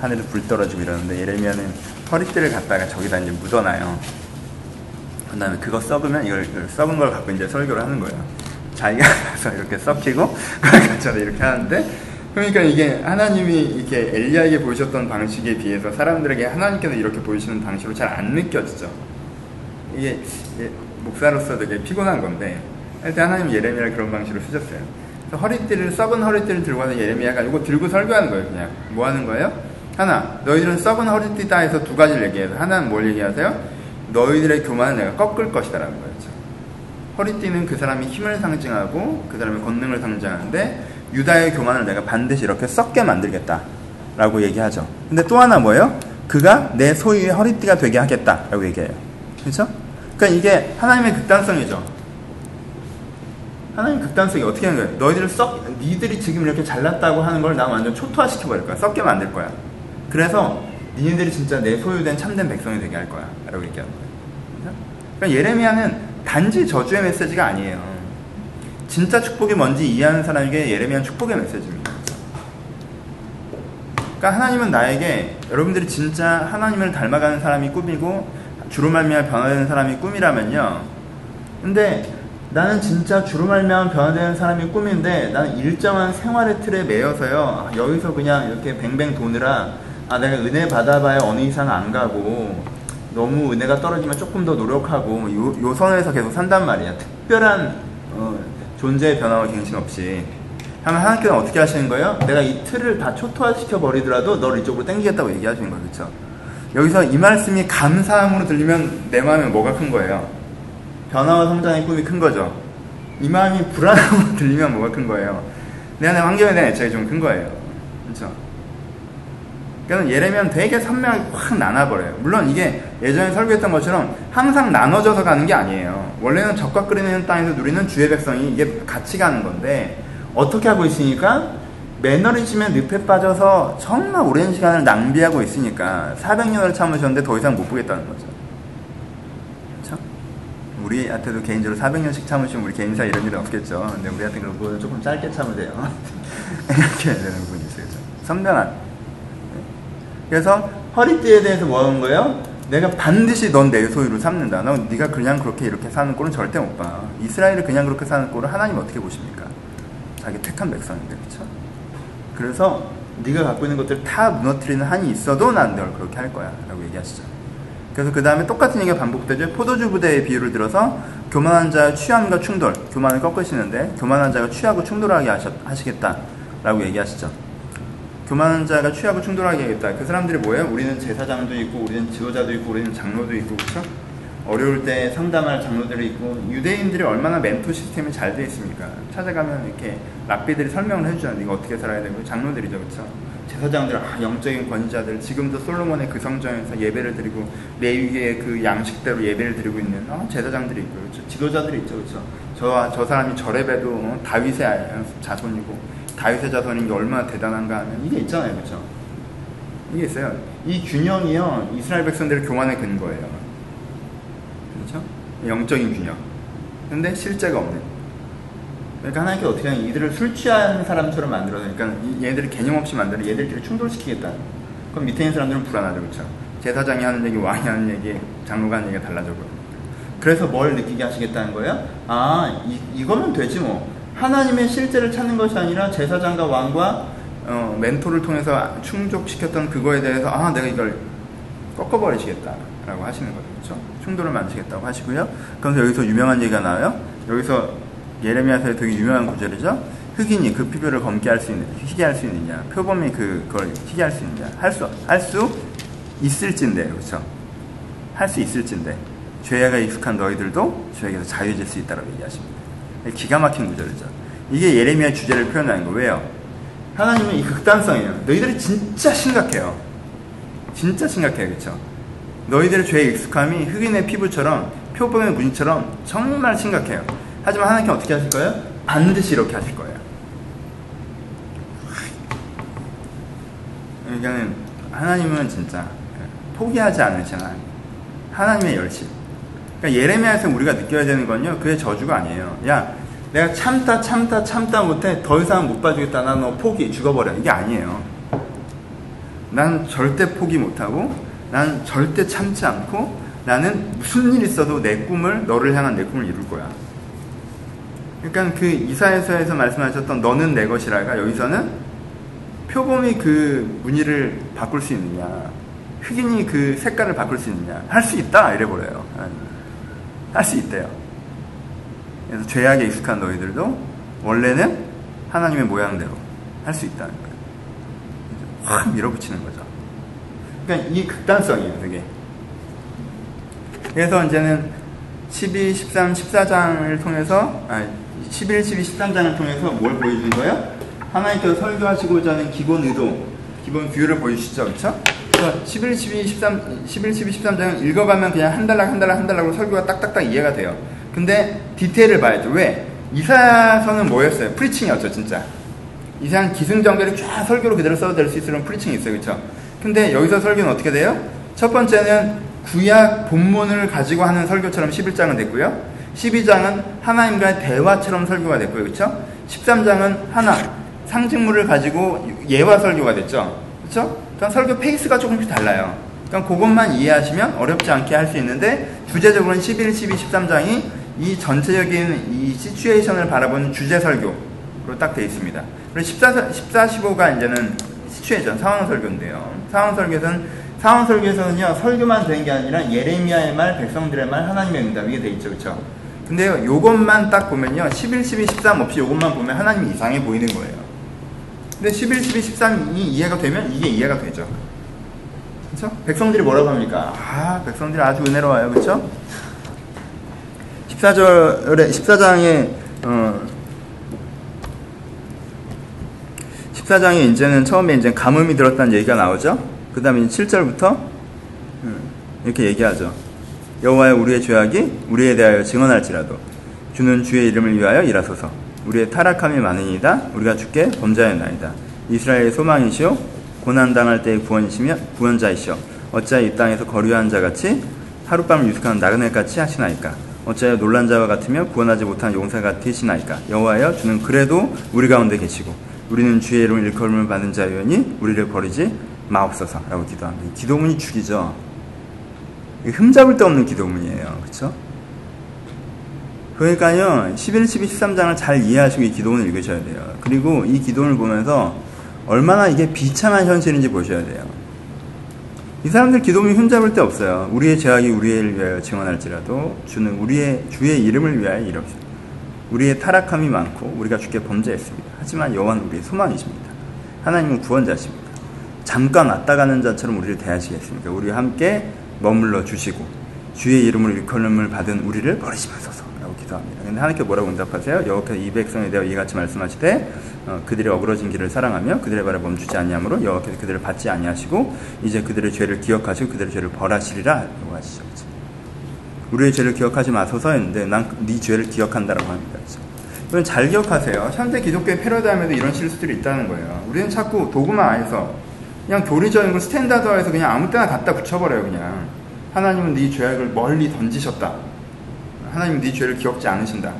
하늘에 불 떨어지고 이러는데 예레미야는 허리띠를 갖다가 저기다 이제 묻어놔요. 그다음에 그거 썩으면 이걸, 이걸 썩은 걸 갖고 이제 설교를 하는 거예요. 자기가 가서 이렇게 썩히고 그걸 이렇게 하는데 그러니까 이게 하나님이 이렇게 엘리야에게 보이셨던 방식에 비해서 사람들에게 하나님께서 이렇게 보이시는 방식으로 잘 안 느껴지죠. 이게 목사로서 되게 피곤한 건데 일단 하나님 예레미야를 그런 방식으로 쓰셨어요. 허리띠를 썩은 허리띠를 들고 와서 예레미야가 이거 들고 설교하는 거예요. 그냥 뭐 하는 거예요? 하나 너희들은 썩은 허리띠다 해서 두 가지를 얘기해서 하나는 뭘 얘기하세요? 너희들의 교만은 내가 꺾을 것이다라는 거였죠. 허리띠는 그 사람이 힘을 상징하고 그 사람의 권능을 상징하는데 유다의 교만을 내가 반드시 이렇게 썩게 만들겠다라고 얘기하죠. 근데 또 하나 뭐예요? 그가 내 소유의 허리띠가 되게 하겠다라고 얘기해요. 그렇죠? 그러니까 이게 하나님의 극단성이죠. 하나님 극단성이 어떻게 하는 거예요? 너희들을 썩, 니들이 지금 이렇게 잘났다고 하는 걸 나 완전 초토화시켜 버릴 거야. 썩게 만들 거야. 그래서 니네들이 진짜 내 소유된 참된 백성이 되게 할 거야. 라고 얘기하는 거예요. 그러니까 예레미야는 단지 저주의 메시지가 아니에요. 진짜 축복이 뭔지 이해하는 사람에게 예레미야는 축복의 메시지입니다. 그러니까 하나님은 나에게 여러분들이 진짜 하나님을 닮아가는 사람이 꿈이고 주로 말미암아 변화되는 사람이 꿈이라면요. 근데 나는 진짜 주로 말미암아 변화되는 사람이 꿈인데 나는 일정한 생활의 틀에 매여서요. 여기서 그냥 이렇게 뱅뱅 도느라 아 내가 은혜 받아봐야 어느 이상 안 가고 너무 은혜가 떨어지면 조금 더 노력하고 요, 요 선에서 계속 산단 말이야. 특별한 어, 존재의 변화와 갱신 없이 하면 하나님께서 어떻게 하시는 거예요? 내가 이 틀을 다 초토화시켜 버리더라도 너를 이쪽으로 당기겠다고 얘기하시는 거예요. 그렇죠? 여기서 이 말씀이 감사함으로 들리면 내 마음에 뭐가 큰 거예요? 변화와 성장의 꿈이 큰 거죠. 이 마음이 불안함으로 들리면 뭐가 큰 거예요? 내 안에 환경에 대한 애착이 좀 큰 거예요. 그렇죠? 그러니까 예레미야는 되게 선명하게 확 나눠버려요. 물론 이게 예전에 설교했던 것처럼 항상 나눠져서 가는 게 아니에요. 원래는 적과 끓이는 땅에서 누리는 주의 백성이 이게 같이 가는 건데 어떻게 하고 있으니까 매너리즘의 늪에 빠져서 정말 오랜 시간을 낭비하고 있으니까 400년을 참으셨는데 더 이상 못 보겠다는 거죠. 그렇죠? 우리한테도 개인적으로 400년씩 참으시면 우리 개인사 이런 일은 없겠죠. 근데 우리한테 그거 조금 짧게 참으세요. 이렇게 되는 부분이 있어요. 선명한 그래서 허리띠에 대해서 뭐 하는 거예요? 내가 반드시 넌 내 소유로 삼는다. 너 네가 그냥 그렇게 이렇게 사는 꼴은 절대 못 봐. 이스라엘을 그냥 그렇게 사는 꼴을 하나님 어떻게 보십니까? 자기 택한 백성인데 그렇죠? 그래서 네가 갖고 있는 것들 다 무너뜨리는 한이 있어도 난 널 그렇게 할 거야 라고 얘기하시죠. 그래서 그 다음에 똑같은 얘기가 반복되죠. 포도주 부대의 비유를 들어서 교만한 자의 취함과 충돌, 교만을 꺾으시는데 교만한 자가 취하고 충돌하게 하시겠다라고 얘기하시죠. 교만한 자가 취하고 충돌하게 하겠다. 그 사람들이 뭐예요? 우리는 제사장도 있고, 우리는 지도자도 있고, 우리는 장로도 있고, 그렇죠? 어려울 때 상담할 장로들이 있고, 유대인들이 얼마나 멘토 시스템이 잘 되어 있습니까? 찾아가면 이렇게 랍비들이 설명을 해주잖아요. 이거 어떻게 살아야 되고, 장로들이죠, 그렇죠? 제사장들, 아, 영적인 권위자들, 지금도 솔로몬의 그 성전에서 예배를 드리고, 레위의 그 양식대로 예배를 드리고 있는 어, 제사장들이 있고, 그렇죠? 지도자들이 있죠, 그렇죠? 저, 저 사람이 저래봬도 어, 다윗의 자손이고, 다윗의 자손인 게 얼마나 대단한가 하면 이게 있잖아요, 그렇죠? 이게 있어요. 이 균형이요 이스라엘 백성들의 교만의 근거예요. 그렇죠? 영적인 균형. 근데 실제가 없는. 그러니까 하나님께 어떻게 하냐 이들을 술 취한 사람처럼 만들어서 그러니까 얘들을 개념 없이 만들어 얘들끼리 충돌시키겠다. 그럼 밑에 있는 사람들은 불안하죠, 그렇죠? 제사장이 하는 얘기, 왕이 하는 얘기, 장로가 하는 얘기가 달라져 버요. 그래서 뭘 느끼게 하시겠다는 거예요? 아, 이, 이거면 되지 뭐. 하나님의 실제를 찾는 것이 아니라 제사장과 왕과 어, 멘토를 통해서 충족시켰던 그거에 대해서 아 내가 이걸 꺾어버리시겠다라고 하시는 거죠. 그렇죠? 충돌을 만드시겠다고 하시고요. 그래서 여기서 유명한 얘기가 나와요. 여기서 예레미야서에 되게 유명한 구절이죠. 흑인이 그 피부를 검게 할 수 있는, 희게 할 수 있느냐, 표범이 그걸 희게 할 수 있느냐, 할 수, 할 수 있을진데, 그렇죠? 할 수 있을진데, 죄가 익숙한 너희들도 죄에게서 자유해질 수 있다고 얘기하십니다. 기가 막힌 구절이죠. 이게 예레미야 주제를 표현하는 거 왜요? 하나님은 이 극단성이에요. 너희들이 진짜 심각해요. 진짜 심각해요. 그렇죠? 너희들의 죄에 익숙함이 흑인의 피부처럼 표범의 무늬처럼 정말 심각해요. 하지만 하나님께 어떻게 하실 거예요? 반드시 이렇게 하실 거예요. 그러니까는 하나님은 진짜 포기하지 않으시나 하나님의 열심. 그러니까 예레미야에서 우리가 느껴야 되는 건요. 그게 저주가 아니에요. 야, 내가 참다 참다 참다 못해 더 이상 못 봐주겠다. 나 너 포기 죽어버려. 이게 아니에요. 난 절대 포기 못하고 난 절대 참지 않고 나는 무슨 일 있어도 내 꿈을 너를 향한 내 꿈을 이룰 거야. 그러니까 그 이사에서에서 말씀하셨던 너는 내 것이라가 여기서는 표범이 그 무늬를 바꿀 수 있느냐, 흑인이 그 색깔을 바꿀 수 있느냐, 할 수 있다 이래 버려요. 할 수 있대요. 그래서 죄악에 익숙한 너희들도 원래는 하나님의 모양대로 할 수 있다는 거예요. 확 밀어붙이는 거죠. 그러니까 이 극단성이에요, 되게. 그래서 이제는 12, 13, 14장을 통해서, 아, 11, 12, 13장을 통해서 뭘 보여주는 거예요? 하나님께서 설교하시고자 하는 기본 의도, 기본 view를 보여주시죠, 그쵸? 그래서 11, 12, 13, 11, 12, 13장은 읽어가면 그냥 한 단락, 한 단락, 한 단락으로 설교가 딱딱딱 이해가 돼요. 근데 디테일을 봐야죠. 왜? 이사야서는 뭐였어요? preaching이었죠, 진짜. 이상 기승전결이 쫙 설교로 그대로 써도 될 수 있으면 preaching이 있어요, 그쵸? 근데 여기서 설교는 어떻게 돼요? 첫 번째는 구약 본문을 가지고 하는 설교처럼 11장은 됐고요. 12장은 하나님과의 대화처럼 설교가 됐고요. 그렇죠? 13장은 하나 상징물을 가지고 예화 설교가 됐죠. 그렇죠? 그러니까 설교 페이스가 조금씩 달라요. 그러니까 그것만 이해하시면 어렵지 않게 할 수 있는데 주제적으로는 11, 12, 13장이 이 전체적인 이 situation을 바라보는 주제 설교로 딱 되어 있습니다. 그리고 14, 14, 15가 이제는 situation 상황 설교인데요. 상황 설교에서는 상황 설교에서는요 설교만 되는 게 아니라 예레미야의 말, 백성들의 말, 하나님의 응답 이게 돼 있죠, 그렇죠? 근데요 요것만 딱 보면요 11, 12, 13 없이 요것만 보면 하나님이 이상해 보이는 거예요. 근데 11, 12, 13이 이해가 되면 이게 이해가 되죠. 그렇죠? 백성들이 뭐라고 합니까? 아 백성들이 아주 은혜로워요, 그렇죠? 14절에 14장에 어, 14장에 이제는 처음에 이제 가뭄이 들었다는 얘기가 나오죠. 그 다음에 7절부터 음, 이렇게 얘기하죠. 여호와여 우리의 죄악이 우리에 대하여 증언할지라도 주는 주의 이름을 위하여 일하소서. 우리의 타락함이 많으니이다. 우리가 주께 범죄하였나이다. 이스라엘의 소망이시오 고난 당할 때의 구원이시며 구원자이시오. 어찌하여 이 땅에서 거류한 자같이 하룻밤을 유숙하는 나그네같이 하시나이까? 어찌하여 놀란 자와 같으며 구원하지 못한 용사 같으시나이까? 여호와여 주는 그래도 우리 가운데 계시고 우리는 주의 이름을 일컬음을 받은 자유니 우리를 버리지 마옵소서라고 기도합니다. 기도문이 죽이죠. 흠잡을 데 없는 기도문이에요. 그렇죠? 그러니까요. 11, 12, 13장을 잘 이해하시고 이 기도문을 읽으셔야 돼요. 그리고 이 기도문을 보면서 얼마나 이게 비참한 현실인지 보셔야 돼요. 이 사람들 기도문이 흠잡을 데 없어요. 우리의 죄악이 우리를 위하여 증언할지라도 주는 우리의 주의 이름을 위하여 이럽시다. 우리의 타락함이 많고 우리가 주께 범죄했습니다. 하지만 여호와는 우리의 소망이십니다. 하나님은 구원자십니다. 잠깐 왔다 가는 자처럼 우리를 대하시겠습니까? 우리와 함께 머물러 주시고 주의 이름으로 일컬음을 받은 우리를 마소서라고 기도합니다. 근데 하나님께 뭐라고 응답하세요? 여호와께서 이 백성에 대하여 이같이 말씀하시되 어, 그들의 어그러진 길을 사랑하며 그들의 발을 멈추지 아니하므로 여호와께서 그들을 받지 아니하시고 이제 그들의 죄를 기억하시고 그들의 죄를 벌하시리라 라고 하시죠. 우리의 죄를 기억하지 마소서 했는데 난 네 죄를 기억한다라고 합니다. 그럼 잘 기억하세요. 현대 기독교의 패러다임에도 이런 실수들이 있다는 거예요. 우리는 자꾸 도구만 안에서 그냥 교리적인 걸 스탠다드화해서 그냥 아무 때나 갖다 붙여버려요. 그냥 하나님은 네 죄악을 멀리 던지셨다. 하나님은 네 죄를 기억지 않으신다.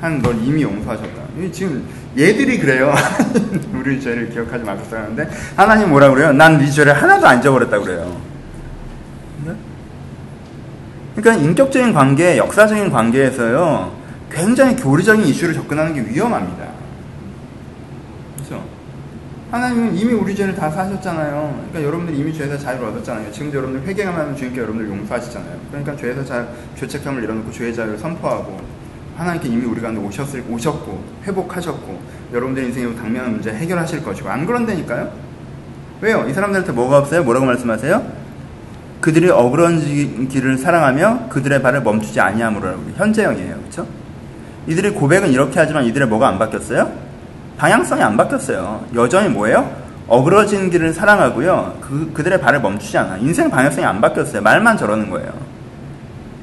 한널 이미 용서하셨다. 지금 얘들이 그래요. 우리 죄를 기억하지 마소서 하는데 하나님 뭐라 그래요? 난 네 죄를 하나도 안 잊어버렸다 그래요. 그러니까 인격적인 관계, 역사적인 관계에서요, 굉장히 교리적인 이슈를 접근하는 게 위험합니다. 하나님은 이미 우리 죄를 다 사셨잖아요. 그러니까 여러분들이 이미 죄에서 자유를 얻었잖아요. 지금도 여러분들 회개만 하면 주님께 여러분들 용서하시잖아요. 그러니까 죄에서 자, 죄책감을 잃어놓고 죄의 자유를 선포하고 하나님께 이미 우리 가운데 오셨을, 오셨고 회복하셨고 여러분들 인생의 당면한 문제 해결하실 것이고 안 그런다니까요? 왜요? 이 사람들한테 뭐가 없어요? 뭐라고 말씀하세요? 그들이 어그러진 길을 사랑하며 그들의 발을 멈추지 아니함으로라고 현재형이에요. 그렇죠? 이들의 고백은 이렇게 하지만 이들의 뭐가 안 바뀌었어요? 방향성이 안 바뀌었어요. 여전히 뭐예요? 어그러진 길을 사랑하고요. 그, 그들의 발을 멈추지 않아. 인생 방향성이 안 바뀌었어요. 말만 저러는 거예요.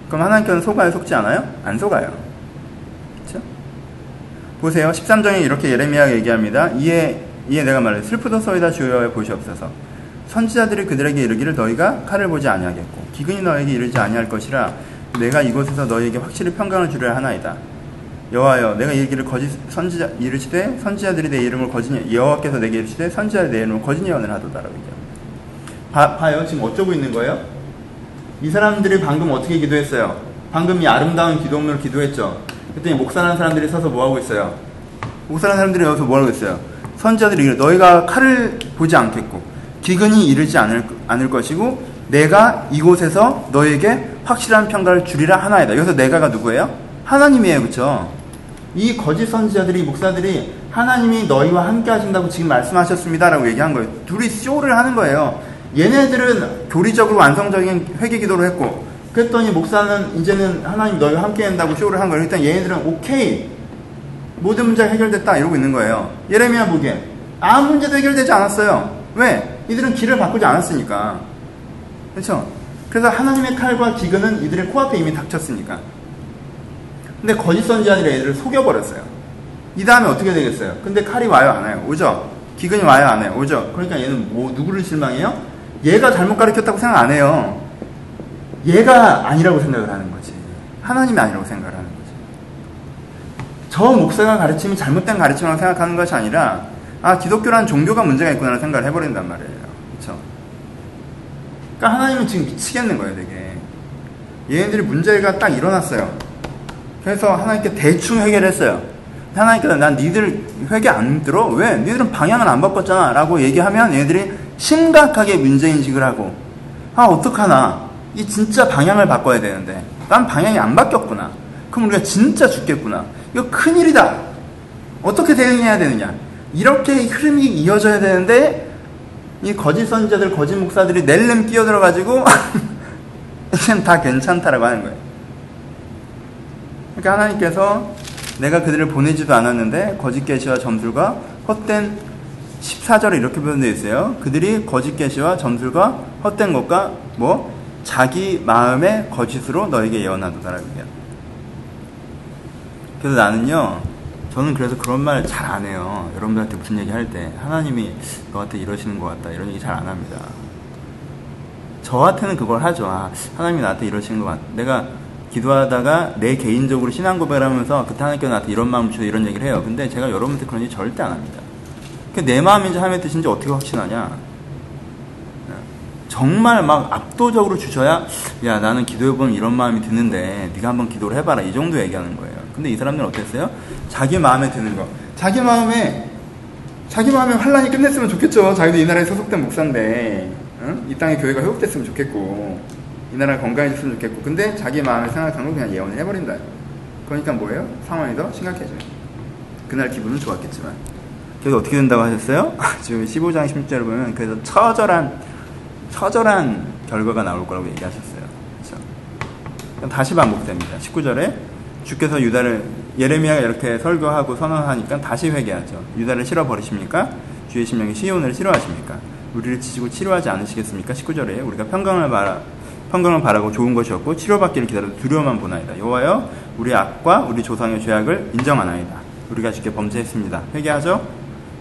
그럼 하나님께는 속아요? 속지 않아요? 안 속아요. 그렇죠? 보세요. 13장에 이렇게 예레미야가 얘기합니다. 이에, 이에 내가 말해 슬프도소이다 주여여 보시옵소서. 선지자들이 그들에게 이르기를 너희가 칼을 보지 아니하겠고 기근이 너에게 이르지 아니할 것이라 내가 이곳에서 너희에게 확실히 평강을 주려 하나이다. 여호와여 내가 이 길을 거짓 선지자 이르시되 선지자들이 내 이름을 거짓 여호와께서 내게 이르시되 선지자들이 내 이름을 거짓 예언을 하도다라고 얘기합니다. 봐, 봐요 지금 어쩌고 있는 거예요? 이 사람들이 방금 어떻게 기도했어요? 방금 이 아름다운 기도문을 기도했죠. 그랬더니 목사라는 사람들이 서서 뭐 하고 있어요? 목사라는 사람들이 여기서 뭐 하고 있어요? 선지자들이 이래 너희가 칼을 보지 않겠고 기근이 이르지 않을, 않을 것이고 내가 이곳에서 너에게 확실한 평가를 주리라 하나이다. 여기서 내가가 누구예요? 하나님이에요. 그쵸? 이 거짓 선지자들이 목사들이 하나님이 너희와 함께 하신다고 지금 말씀하셨습니다라고 얘기한 거예요. 둘이 쇼를 하는 거예요. 얘네들은 교리적으로 완성적인 회개 기도를 했고 그랬더니 목사는 이제는 하나님 너희와 함께 한다고 쇼를 한 거예요. 일단 얘네들은 오케이 모든 문제가 해결됐다 이러고 있는 거예요. 예레미야 보기엔 아무 문제도 해결되지 않았어요. 왜? 이들은 길을 바꾸지 않았으니까. 그렇죠? 그래서 하나님의 칼과 기근은 이들의 코앞에 이미 닥쳤으니까. 근데 거짓 선지자들이 애들을 속여버렸어요. 이 다음에 어떻게 되겠어요? 근데 칼이 와요, 안 와요? 오죠? 기근이 와요, 안 와요? 오죠? 그러니까 얘는 뭐, 누구를 실망해요? 얘가 잘못 가르쳤다고 생각 안 해요. 얘가 아니라고 생각을 하는 거지. 하나님이 아니라고 생각을 하는 거지. 저 목사가 가르침이 잘못된 가르침이라고 생각하는 것이 아니라, 아, 기독교라는 종교가 문제가 있구나라는 생각을 해버린단 말이에요. 그쵸? 그러니까 하나님은 지금 미치겠는 거예요, 되게. 얘네들이 문제가 딱 일어났어요. 그래서 하나님께 대충 해결했어요. 하나님께서 난 니들 회개 안 들어? 왜? 니들은 방향을 안 바꿨잖아. 라고 얘기하면 얘네들이 심각하게 문제인식을 하고, 아, 어떡하나. 이 진짜 방향을 바꿔야 되는데. 난 방향이 안 바뀌었구나. 그럼 우리가 진짜 죽겠구나. 이거 큰일이다. 어떻게 대응해야 되느냐. 이렇게 흐름이 이어져야 되는데, 이 거짓 선지자들, 거짓 목사들이 낼름 끼어들어가지고, 이젠 다 괜찮다라고 하는 거예요. 그러니까 하나님께서 내가 그들을 보내지도 않았는데 거짓 계시와 점술과 헛된 14절에 이렇게 표현되어 있어요. 그들이 거짓 계시와 점술과 헛된 것과 뭐 자기 마음의 거짓으로 너에게 예언하도다라고 얘기해요. 그래서 나는요. 저는 그래서 그런 말 잘 안 해요. 여러분들한테 무슨 얘기 할 때 하나님이 너한테 이러시는 것 같다 이런 얘기 잘 안 합니다. 저한테는 그걸 하죠. 아, 하나님이 나한테 이러시는 것 같다. 내가 기도하다가 내 개인적으로 신앙 고백을 하면서 그때 하나님께서 나한테 이런 마음을 주셔 이런 얘기를 해요. 근데 제가 여러분한테 그런 얘기 절대 안 합니다. 내 마음인지 하나님의 뜻인지 어떻게 확신하냐? 정말 막 압도적으로 주셔야 야 나는 기도해보면 이런 마음이 드는데 네가 한번 기도를 해봐라 이 정도 얘기하는 거예요. 근데 이 사람들은 어땠어요? 자기 마음에 드는 거. 자기 마음에 자기 마음에 환란이 끝냈으면 좋겠죠. 자기도 이 나라에 소속된 목사인데 응? 이 땅에 교회가 회복됐으면 좋겠고 이 나라가 건강해졌으면 좋겠고 근데 자기 마음에 생각한 걸 그냥 예언을 해버린다. 그러니까 뭐예요? 상황이 더 심각해져요. 그날 기분은 좋았겠지만 그래서 어떻게 된다고 하셨어요? 지금 15장 16절을 보면 그래서 처절한 처절한 결과가 나올 거라고 얘기하셨어요. 그렇죠? 다시 반복됩니다. 19절에 주께서 유다를 예레미야가 이렇게 설교하고 선언하니까 다시 회개하죠. 유다를 싫어 버리십니까? 주의 심령이 시온을 싫어하십니까? 우리를 치시고 치료하지 않으시겠습니까? 19절에 우리가 평강을 바라 평강을 바라고 좋은 것이었고 치료받기를 기다려 두려워만 보나이다. 여호와여 우리 악과 우리 조상의 죄악을 인정하나이다. 우리가 주께 범죄했습니다. 회개하죠?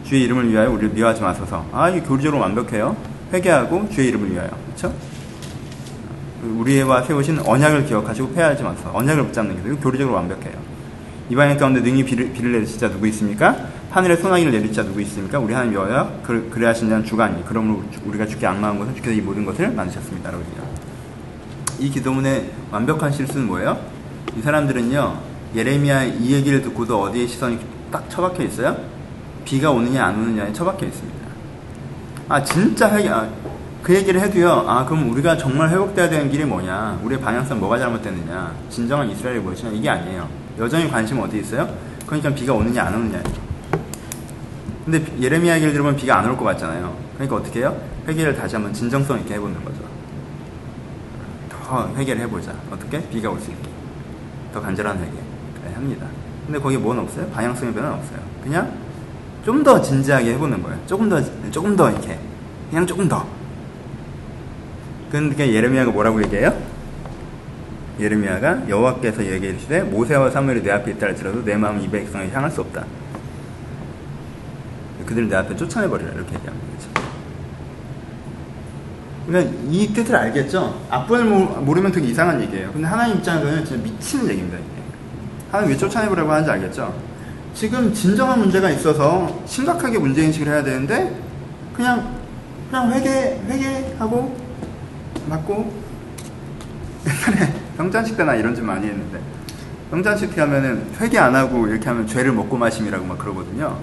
주의 이름을 위하여 우리를 미워하지 마소서. 아, 이 교리적으로 완벽해요. 회개하고 주의 이름을 위하여. 그렇죠? 우리와 세우신 언약을 기억하시고 패하지 마소서. 언약을 붙잡는 게 이거 교리적으로 완벽해요. 이방인 가운데 능히 비를, 비를 내릴 자 누구 있습니까? 하늘에 소나기를 내릴 자 누구 있습니까? 우리 하나님 그, 그래 하신 자는 주가 아니. 그러므로 우리가 주께 악마한 것은 주께서 이 모든 것을 만드셨습니다. 얘기해요. 이 기도문의 완벽한 실수는 뭐예요? 이 사람들은요. 예레미야 이 얘기를 듣고도 어디에 시선이 딱 처박혀 있어요? 비가 오느냐 안 오느냐에 처박혀 있습니다. 아 진짜 회개 아, 그 얘기를 해도요. 아 그럼 우리가 정말 회복돼야 되는 길이 뭐냐? 우리의 방향성 뭐가 잘못됐느냐? 진정한 이스라엘이 무엇이냐? 이게 아니에요. 여전히 관심은 어디 있어요? 그러니까 비가 오느냐 안 오느냐. 근데 예레미야 얘기를 들으면 비가 안 올 것 같잖아요. 그러니까 어떻게 해요? 회개를 다시 한번 진정성 있게 해보는 거죠. 더 회개를 해보자. 어떻게? 비가 올 수 있게. 더 간절한 회개. 그래, 합니다. 근데 거기에 뭐는 없어요? 방향성의 변화는 없어요. 그냥 좀 더 진지하게 해보는 거예요. 조금 더, 조금 더 이렇게. 그냥 조금 더. 그러니까 예레미야가 뭐라고 얘기해요? 예레미야가 여호와께서 얘기하시되 모세와 사무엘이 내 앞에 있다 할지라도 내 마음은 이 백성을 향할 수 없다. 그들을 내 앞에 쫓아내버리라 이렇게 얘기합니다. 그러니까 이 뜻을 알겠죠? 앞부분을 모르면 되게 이상한 얘기예요. 근데 하나님 입장에서는 진짜 미치는 얘기입니다. 이게. 하나님 왜 쫓아내보려고 하는지 알겠죠? 지금 진정한 문제가 있어서 심각하게 문제인식을 해야 되는데 그냥 그냥 회개 회개하고 맞고 옛날에 병장식 때나 이런 집 많이 했는데 성찬식 때 하면은 회개 안 하고 이렇게 하면 죄를 먹고 마심이라고 막 그러거든요.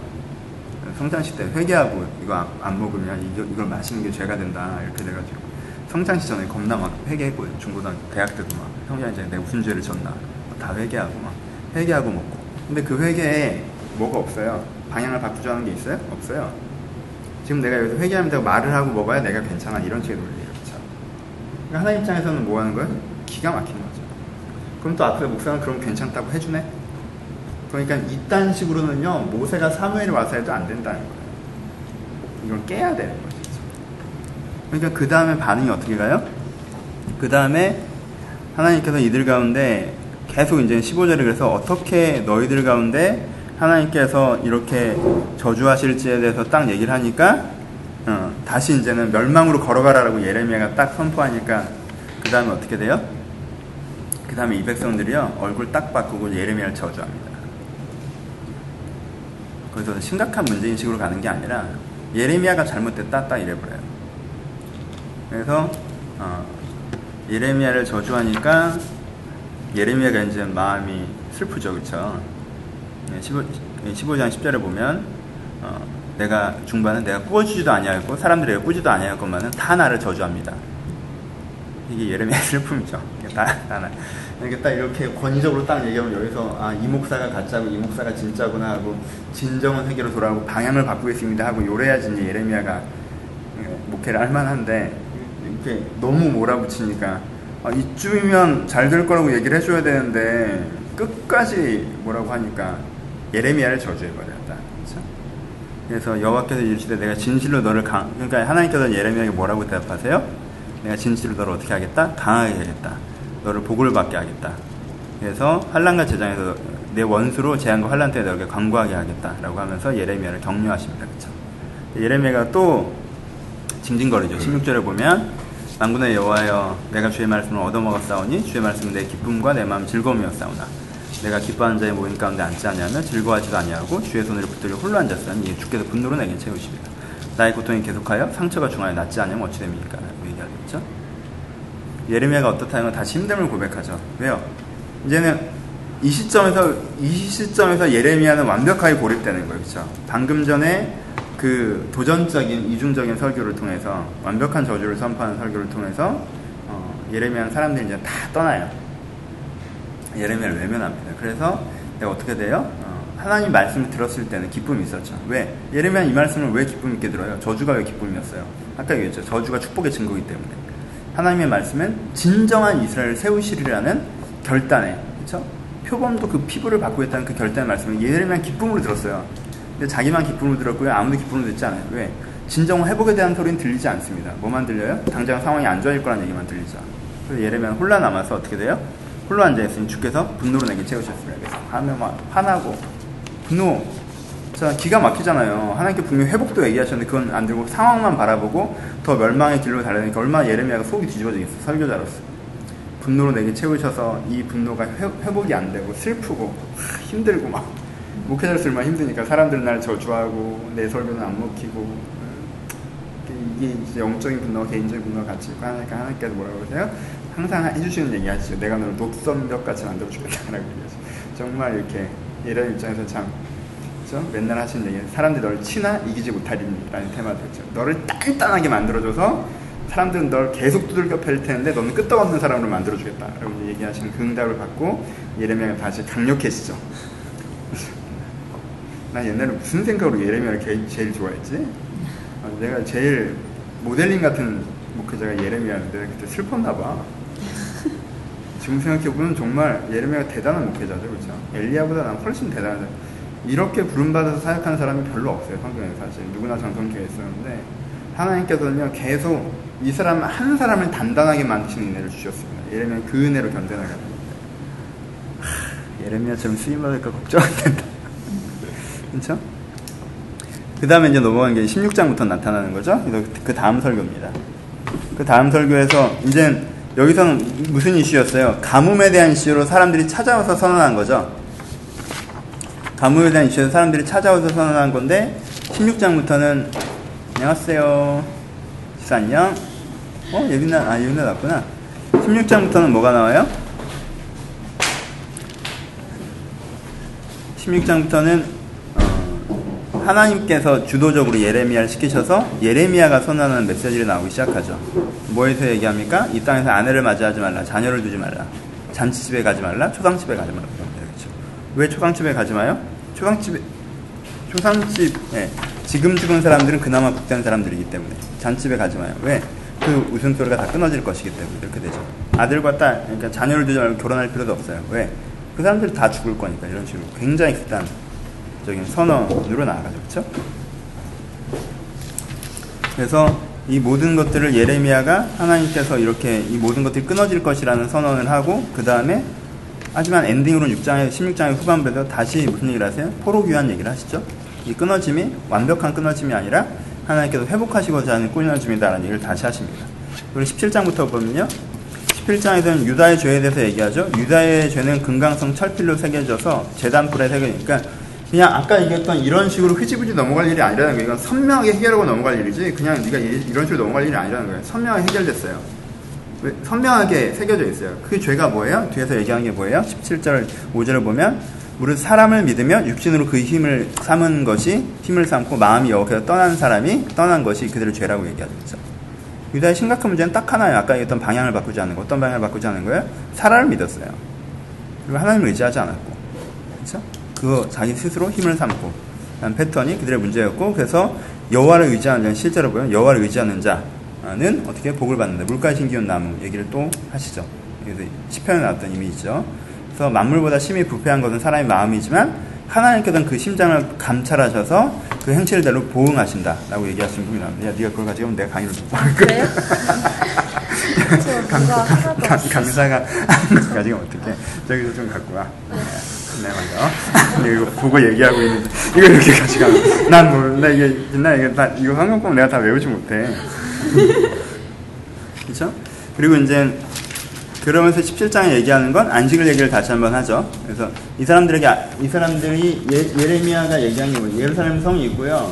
성찬식 때 회개하고 이거 안, 안 먹으면 이걸 마시는 게 죄가 된다 이렇게 돼가지고 성찬식 전에 겁나 막 회개했고 중고등학교 대학 때도 막 성찬식 내가 무슨 죄를 졌나 다 회개하고 막 회개하고 먹고 근데 그 회개에 뭐가 없어요 방향을 바꾸자는 게 있어요? 없어요 지금 내가 여기서 회개하면서 말을 하고 먹어야 내가 괜찮아 이런 식의 논리예요 그렇죠? 그러니까 하나님 입장에서는 뭐 하는 거예요? 기가 막힌 거죠 그럼 또 앞에 목사는 그럼 괜찮다고 해주네? 그러니까 이딴 식으로는요 모세가 사무엘에 와서 해도 안 된다는 거예요. 이걸 깨야 되는 거죠. 그러니까 그 다음에 반응이 어떻게 가요? 그 다음에 하나님께서 이들 가운데 계속 이제 15절에 그래서 어떻게 너희들 가운데 하나님께서 이렇게 저주하실지에 대해서 딱 얘기를 하니까 어, 다시 이제는 멸망으로 걸어가라라고 예레미야가 딱 선포하니까 그 다음에 어떻게 돼요? 그 다음에 이 백성들이요 얼굴 딱 바꾸고 예레미야를 저주합니다. 거기서 심각한 문제인식으로 가는 게 아니라 예레미야가 잘못됐다 딱 이래버려요. 그래서 어, 예레미야를 저주하니까 예레미야가 이제 마음이 슬프죠, 그렇죠? 15, 15장 10절에 보면 어, 내가 중반은 내가 꾸어주지도 아니하였고 사람들이 내가 꾸지도 아니하였건만은 다 나를 저주합니다. 이게 예레미야의 슬픔이죠. 다, 다 나. 이게 딱 이렇게 권위적으로 딱 얘기하면 여기서 아, 이 목사가 가짜고 이 목사가 진짜구나 하고 진정한 회개로 돌아오고 방향을 바꾸겠습니다 하고 요래야지 예레미야가 목회를 할 만한데 이렇게 너무 몰아붙이니까 아, 이쯤이면 잘 될 거라고 얘기를 해줘야 되는데 끝까지 뭐라고 하니까 예레미야를 저주해버렸다. 그렇죠? 그래서 여호와께서 이르시되 내가 진실로 너를 강 그러니까 하나님께서 예레미야에게 뭐라고 대답하세요? 내가 진실로 너를 어떻게 하겠다? 강하게 하겠다. 너를 복을 받게 하겠다. 그래서 환란과 재장에서 내 원수로 재앙과 환란 때에 너에게 강구하게 하겠다라고 하면서 예레미야를 격려하십니다. 그렇죠? 예레미야가 또 징징거리죠. 16절에 보면 만군의 여호와여 내가 주의 말씀을 얻어먹었사오니 주의 말씀은 내 기쁨과 내 마음 즐거움이었사오나 내가 기뻐하는 자의 모임 가운데 앉지 아니하며 즐거워하지도 아니하고 주의 손을 붙들려 홀로 앉았으니 이에 주께서 분노로 내게 채우십니다. 나의 고통이 계속하여 상처가 중하여 낫지 않으면 어찌 됩니까? 얘기하겠죠. 예레미야가 어떻다는 건 다시 힘듦을 고백하죠. 왜요? 이제는 이 시점에서 이 시점에서 예레미야는 완벽하게 고립되는 거예요. 그렇죠? 방금 전에 그 도전적인 이중적인 설교를 통해서 완벽한 저주를 선포하는 설교를 통해서 어, 예레미야는 사람들이 이제 다 떠나요. 예레미야를 외면합니다. 그래서 내가 어떻게 돼요? 어, 하나님 말씀을 들었을 때는 기쁨이 있었죠. 왜? 예레미야 이 말씀을 왜 기쁨 있게 들어요? 저주가 왜 기쁨이었어요? 아까 얘기했죠. 저주가 축복의 증거이기 때문에. 하나님의 말씀은 진정한 이스라엘을 세우시리라는 결단에 그렇죠? 표범도 그 피부를 바꾸겠다는 그 결단의 말씀을 예레미야 기쁨으로 들었어요. 근데 자기만 기쁨으로 들었고요. 아무도 기쁨으로 듣지 않아요. 왜? 진정 회복에 대한 소리는 들리지 않습니다. 뭐만 들려요? 당장 상황이 안 좋아질 거라는 얘기만 들리죠. 그래서 예레미야는 혼란 남아서 어떻게 돼요? 홀로 앉아 있으니 주께서 분노로 내게 채우셨습니다. 그래서 하면 막 화나고 분노 자 기가 막히잖아요. 하나님께 분명히 회복도 얘기하셨는데 그건 안 들고 상황만 바라보고 더 멸망의 길로 달려니까 얼마나 예레미야가 속이 뒤집어지겠어 설교자로서 분노로 내게 채우셔서 이 분노가 회, 회복이 안 되고 슬프고 하, 힘들고 막 목회자로서 얼마나 힘드니까 사람들 날 저주하고 내 설교는 안 먹히고 이게 이제 영적인 분노와 개인적인 분노가 같이 있고 하나님께 하나님께서 뭐라고 그러세요? 항상 해주시는 얘기 하시죠. 내가 너를 녹선벽 같이 만들어주겠다라고 얘기하죠. 정말 이렇게 이런 입장에서 참 그렇죠? 맨날 하시는 얘기 사람들이 너를 치나 이기지 못하리라는 테마도 있죠. 너를 단단하게 만들어줘서 사람들은 널 계속 두들겨 팰 텐데 너는 끄떡없는 사람으로 만들어주겠다 라고 얘기하시는 그 응답을 받고 예레미야가 다시 강력해지죠. 난 옛날에 무슨 생각으로 예레미야를 제일 좋아했지? 내가 제일 모델링 같은 목회자가 예레미야인데 그때 슬펐나 봐. 지금 생각해보면 정말 예레미야가 대단한 목회자죠, 그렇죠? 엘리야보다 난 훨씬 대단하죠. 이렇게 부름받아서 사역하는 사람이 별로 없어요, 성경에 사실. 누구나 전성기에 있었는데 하나님께서는요 계속 이 사람 한 사람을 단단하게 만드시는 은혜를 주셨습니다. 예레미야 그 은혜로 견뎌나가는 예레미야처럼 쓰임 받을까 걱정 안 된다. 그렇죠? 그 다음에 이제 넘어간 게 16장부터 나타나는 거죠. 그 다음 설교입니다. 그 다음 설교에서 이제 여기서는 무슨 이슈였어요? 가뭄에 대한 이슈로 사람들이 찾아와서 선언한 거죠. 가뭄에 대한 이슈에서 사람들이 찾아와서 선언한 건데 16장부터는 안녕하세요. 시사 안녕. 어 예빈아 아 예빈아 났구나. 16장부터는 뭐가 나와요? 16장부터는 어, 하나님께서 주도적으로 예레미야를 시키셔서 예레미야가 선언하는 메시지를 나오기 시작하죠. 뭐에서 얘기합니까? 이 땅에서 아내를 맞이하지 말라, 자녀를 두지 말라, 잔치집에 가지 말라, 초상집에 가지 말라. 왜 초상집에 가지 마요? 초상집에 초상집 예, 지금 죽은 사람들은 그나마 복된 사람들이기 때문에 잔집에 가지 마요. 왜? 그 웃음소리가 다 끊어질 것이기 때문에 이렇게 되죠. 아들과 딸, 그러니까 자녀를 두지 말고 결혼할 필요도 없어요. 왜? 그 사람들이 다 죽을 거니까 이런 식으로 굉장히 극단적인 선언으로 나아가죠. 그렇죠? 그래서 이 모든 것들을 예레미야가 하나님께서 이렇게 이 모든 것들이 끊어질 것이라는 선언을 하고 그 다음에 하지만 엔딩으로 6장의 16장의 후반부에서 다시 무슨 얘기를 하세요? 포로 귀환 얘기를 하시죠. 이 끊어짐이 완벽한 끊어짐이 아니라 하나님께서 회복하시고자 하는 끊어짐이다라는 얘기를 다시 하십니다. 그리고 17장부터 보면요. 17장에서는 유다의 죄에 대해서 얘기하죠. 유다의 죄는 금강성 철필로 새겨져서 재단불에 새겨니까 그냥 아까 얘기했던 이런 식으로 흐지부지 넘어갈 일이 아니라는 거예요. 이건 선명하게 해결하고 넘어갈 일이지 그냥 네가 이- 이런 식으로 넘어갈 일이 아니라는 거예요. 선명하게 해결됐어요. 왜? 선명하게 새겨져 있어요. 그 죄가 뭐예요? 뒤에서 얘기하는 게 뭐예요? 17절 5절을 보면 무릇 사람을 믿으며 육신으로 그 힘을 삼은 것이 힘을 삼고 마음이 여호와께서 떠난 사람이 떠난 것이 그들의 죄라고 얘기하죠. 유다의 심각한 문제는 딱 하나예요. 아까 얘기했던 방향을 바꾸지 않는 거. 어떤 방향을 바꾸지 않는 거예요? 사람을 믿었어요. 그리고 하나님을 의지하지 않았고. 그렇죠? 그거 자기 스스로 힘을 삼고. 한 패턴이 그들의 문제였고 그래서 여호와를 의지하는 자는 실제로 보면 여호와를 의지하는 자 는 어떻게 복을 받는다. 물가에 심기운 나무 얘기를 또 하시죠. 그래서 시편에 나왔던 이미지죠. 그래서 만물보다 심히 부패한 것은 사람의 마음이지만 하나님께서는 그 심장을 감찰하셔서 그 행실대로 보응하신다라고 얘기하시는 분이 나옵니다. 야, 네가 그걸 가지고 내가 강의를 못 받을 거야. 거 가지고 어떻게 저기서 좀 갖고 와. 네 맞아. 근데 이거 보고 얘기하고 있는데 이거 이렇게 가져가. 난 몰라 이게 나 이거 다 이거 한국법 내가 다 외우지 못해. 그렇죠? 그리고 이제 그러면서 17장에 얘기하는 건 안식을 얘기를 다시 한번 하죠. 그래서 이 사람들에게 아- 이 사람들이 예, 예레미야가 얘기한 게 뭐예요? 예루살렘 성이 있고요.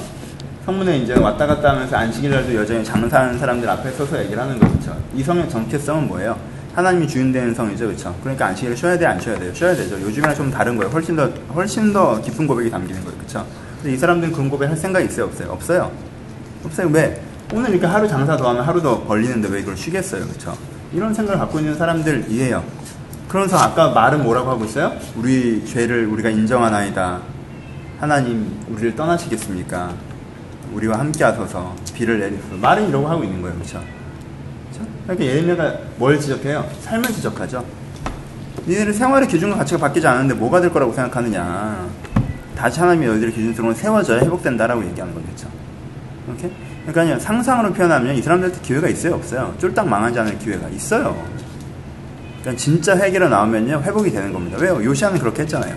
성문에 이제 왔다 갔다 하면서 안식일날도 여전히 장사하는 사람들 앞에 서서 얘기를 하는 거죠. 이 성의 정체성은 뭐예요? 하나님이 주인 되는 성이죠, 그렇죠? 그러니까 안식일을 쉬어야 돼, 안 쉬어야 돼요? 쉬어야 되죠. 요즘이랑 좀 다른 거예요. 훨씬 더 훨씬 더 깊은 고백이 담기는 거예요, 그렇죠? 근데 이 사람들은 그런 고백 할 생각이 있어요, 없어요? 없어요. 없어요. 왜? 오늘 이렇게 하루 장사 더 하면 하루 더 벌리는데 왜 이걸 쉬겠어요, 그렇죠? 이런 생각을 갖고 있는 사람들이에요. 그러면서 아까 말은 뭐라고 하고 있어요? 우리 죄를 우리가 인정하나이다. 하나님 우리를 떠나시겠습니까? 우리와 함께 하소서 비를 내리소서 말은 이러고 하고 있는 거예요, 그렇죠? 그러니까 예레미야가 뭘 지적해요? 삶을 지적하죠. 니네들 생활의 기준과 가치가 바뀌지 않았는데 뭐가 될 거라고 생각하느냐? 다시 하나님이 너희들의 기준으로 세워져야 회복된다라고 얘기하는 거겠죠. 이렇게? 그러니까 상상으로 표현하면 이 사람들한테 기회가 있어요, 없어요? 쫄딱 망하지 않을 기회가 있어요. 그러니까 진짜 회개로 나오면요 회복이 되는 겁니다. 왜요? 요시아는 그렇게 했잖아요.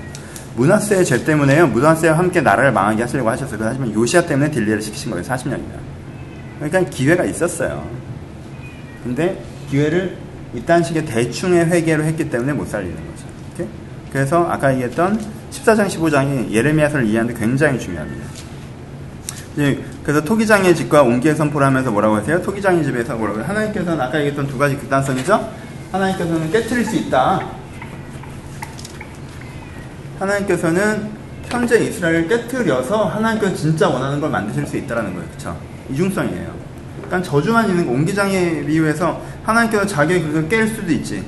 문하세의 죄 때문에요. 문하세와 함께 나라를 망하게 하시려고 하셨어요. 하지만 요시아 때문에 딜레를 시키신 거예요. 40년이나. 그러니까 기회가 있었어요. 근데 기회를 이딴 식의 대충의 회개로 했기 때문에 못 살리는 거죠. 이렇게? 그래서 아까 얘기했던 14장 15장이 예레미야서를 이해하는데 굉장히 중요합니다. 이제 그래서 토기장의 집과 옹기의 선포를 하면서 뭐라고 하세요? 토기장의 집에서 뭐라고 해요? 하나님께서는 아까 얘기했던 두 가지 극단성이죠? 하나님께서는 깨트릴 수 있다. 하나님께서는 현재 이스라엘을 깨트려서 하나님께서 진짜 원하는 걸 만드실 수 있다라는 거예요. 그쵸? 이중성이에요. 그러니까 저주만 있는 거, 옹기장에 비유해서 하나님께서 자기의 그릇을 깰 수도 있지.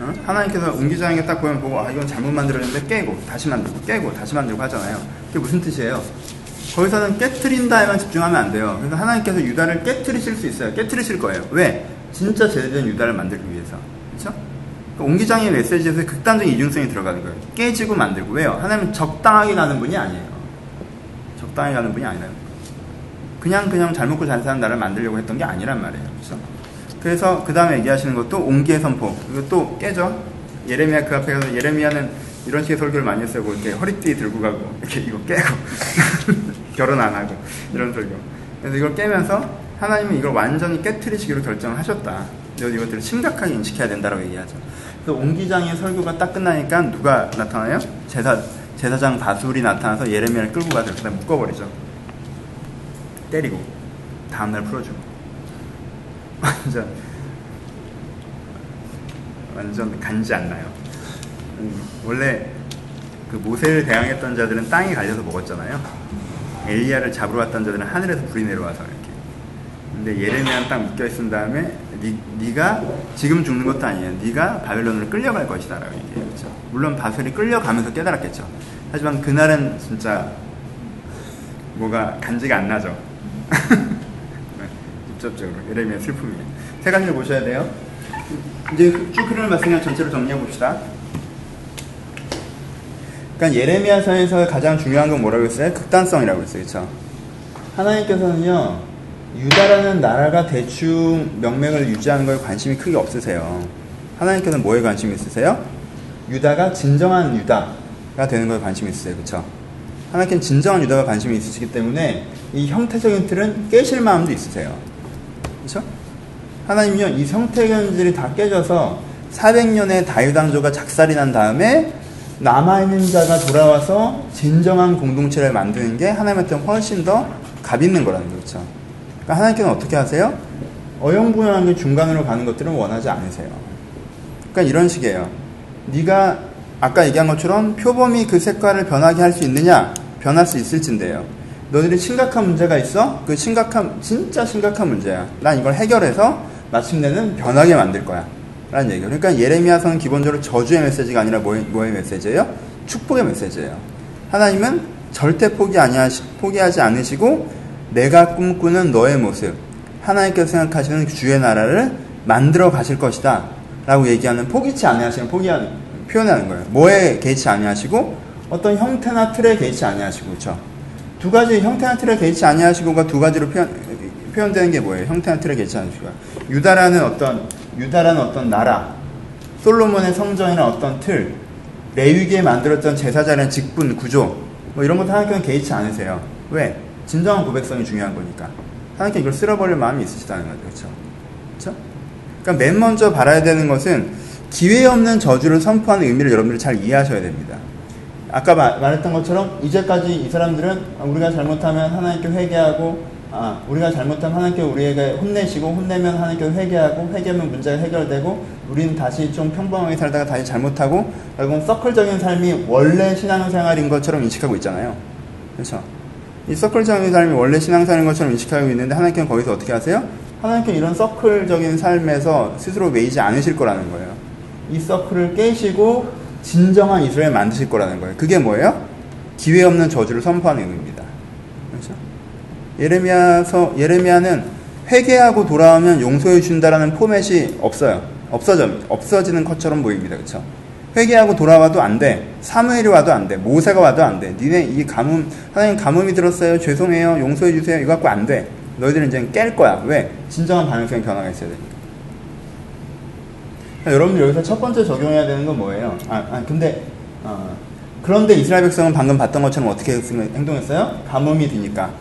어? 하나님께서 옹기장에 딱 보면 보고, 아, 이건 잘못 만들었는데 깨고, 다시 만들고, 깨고, 다시 만들고 하잖아요. 그게 무슨 뜻이에요? 거기서는 깨트린다에만 집중하면 안 돼요. 그래서 하나님께서 유다를 깨트리실 수 있어요. 깨트리실 거예요. 왜? 진짜 제대된 유다를 만들기 위해서. 그쵸? 그러니까 옹기장의 메시지에서 극단적인 이중성이 들어가는 거예요. 깨지고 만들고. 왜요? 하나님은 적당하게 가는 분이 아니에요. 적당하게 가는 분이 아니라는 거예요. 그냥 그냥 잘 먹고 잘 사는 나라를 만들려고 했던 게 아니란 말이에요. 그래서 그래서 그 다음에 얘기하시는 것도 옹기의 선포. 또 깨죠. 예레미야 그 앞에 가서 예레미야는 이런 식의 설교를 많이 했어요. 뭐 이렇게 허리띠 들고 가고 이렇게 이거 깨고 결혼 안 하고 이런 설교. 그래서 이걸 깨면서 하나님은 이걸 완전히 깨트리시기로 결정을 하셨다. 그래서 이것들을 심각하게 인식해야 된다고 얘기하죠. 그래서 옹기장의 설교가 딱 끝나니까 누가 나타나요? 제사 제사장 바술이 나타나서 예레미야를 끌고 가서 그다음 묶어버리죠. 때리고 다음날 풀어주고 완전 완전 간지 안 나요. 음, 원래 그 모세를 대항했던 자들은 땅에 갈려서 먹었잖아요. 엘리야를 잡으러 왔던 자들은 하늘에서 불이 내려와서 이렇게. 근데 예레미야는 딱 묶여 있은 다음에 니, 네가 지금 죽는 것도 아니에요. 네가 바벨론으로 끌려갈 것이다라고 얘기해요. 그렇죠? 물론 바벨이 끌려가면서 깨달았겠죠. 하지만 그날은 진짜 뭐가 간지가 안 나죠. 네, 직접적으로 예레미야 슬픔이에요. 세 가지를 보셔야 돼요. 이제 쭉 흐르는 말씀을 전체로 정리해 봅시다. 그러니까 예레미야서에서 가장 중요한 건 뭐라고 했어요? 극단성이라고 했어요. 그렇죠? 하나님께서는요. 유다라는 나라가 대충 명맥을 유지하는 거에 관심이 크게 없으세요. 하나님께서는 뭐에 관심이 있으세요? 유다가 진정한 유다가 되는 거에 관심이 있으세요. 그렇죠? 하나님께는 진정한 유다가 관심이 있으시기 때문에 이 형태적인 틀은 깨실 마음도 있으세요. 그렇죠? 하나님은요, 이 형태견들이 다 깨져서 400년의 다유당조가 작살이 난 다음에 남아있는 자가 돌아와서 진정한 공동체를 만드는 게 하나님한테는 훨씬 더 값 있는 거라는 거죠. 그러니까 하나님께는 어떻게 하세요? 어영부영한 게 중간으로 가는 것들은 원하지 않으세요. 그러니까 이런 식이에요. 네가 아까 얘기한 것처럼 표범이 그 색깔을 변하게 할 수 있느냐? 변할 수 있을진데요. 너희들이 심각한 문제가 있어? 그 심각한 진짜 심각한 문제야. 난 이걸 해결해서 마침내는 변하게 만들 거야. 라는 얘기예요. 그러니까 예레미야서는 기본적으로 저주의 메시지가 아니라 뭐의, 뭐의 메시지예요? 축복의 메시지예요. 하나님은 절대 포기 아니하시, 포기하지 않으시고 내가 꿈꾸는 너의 모습, 하나님께서 생각하시는 주의 나라를 만들어 가실 것이다. 라고 얘기하는 포기치 아니하시는 포기하는 표현하는 거예요. 뭐에 개의치 아니하시고 어떤 형태나 틀에 개의치 아니하시고 그렇죠. 두 가지 형태나 틀에 개의치 아니하시고가 두 가지로 표현 표현되는 게 뭐예요? 형태나 틀에 개의치 아니하시고 유다라는 어떤 유다라는 어떤 나라, 솔로몬의 성전이나 어떤 틀, 레위기에 만들었던 제사자라는 직분 구조 뭐 이런 것도 하나님께는 개의치 않으세요. 왜? 진정한 고백성이 중요한 거니까. 하나님께 이걸 쓸어버릴 마음이 있으시다는 거죠. 그렇죠? 그렇죠? 그러니까 맨 먼저 바라야 되는 것은 기회 없는 저주를 선포하는 의미를 여러분들이 잘 이해하셔야 됩니다. 아까 마, 말했던 것처럼 이제까지 이 사람들은 우리가 잘못하면 하나님께 회개하고 아, 우리가 잘못하면 하나님께 우리에게 혼내시고 혼내면 하나님께 회개하고 회개하면 문제가 해결되고 우리는 다시 좀 평범하게 살다가 다시 잘못하고 결국은 서클적인 삶이 원래 신앙생활인 것처럼 인식하고 있잖아요. 그렇죠? 이 서클적인 삶이 원래 신앙생활인 것처럼 인식하고 있는데 하나님께는 거기서 어떻게 하세요? 하나님께 이런 서클적인 삶에서 스스로 매이지 않으실 거라는 거예요. 이 서클을 깨시고 진정한 이스라엘 만드실 거라는 거예요. 그게 뭐예요? 기회 없는 저주를 선포하는 의미입니다. 예레미야서 예레미야는 회개하고 돌아오면 용서해 준다라는 포맷이 없어요. 없어져 없어지는 것처럼 보입니다. 그렇죠? 회개하고 돌아와도 안 돼. 사무엘이 와도 안 돼. 모세가 와도 안 돼. 니네 이 가뭄 하나님 가뭄이 들었어요. 죄송해요. 용서해 주세요. 이거 갖고 안 돼. 너희들은 이제 깰 거야. 왜? 진정한 반응성의 변화가 있어야 되니까. 그러니까 여러분들 여기서 첫 번째 적용해야 되는 건 뭐예요? 아, 아 근데 어, 그런데 이스라엘 백성은 방금 봤던 것처럼 어떻게 행동했어요? 가뭄이 드니까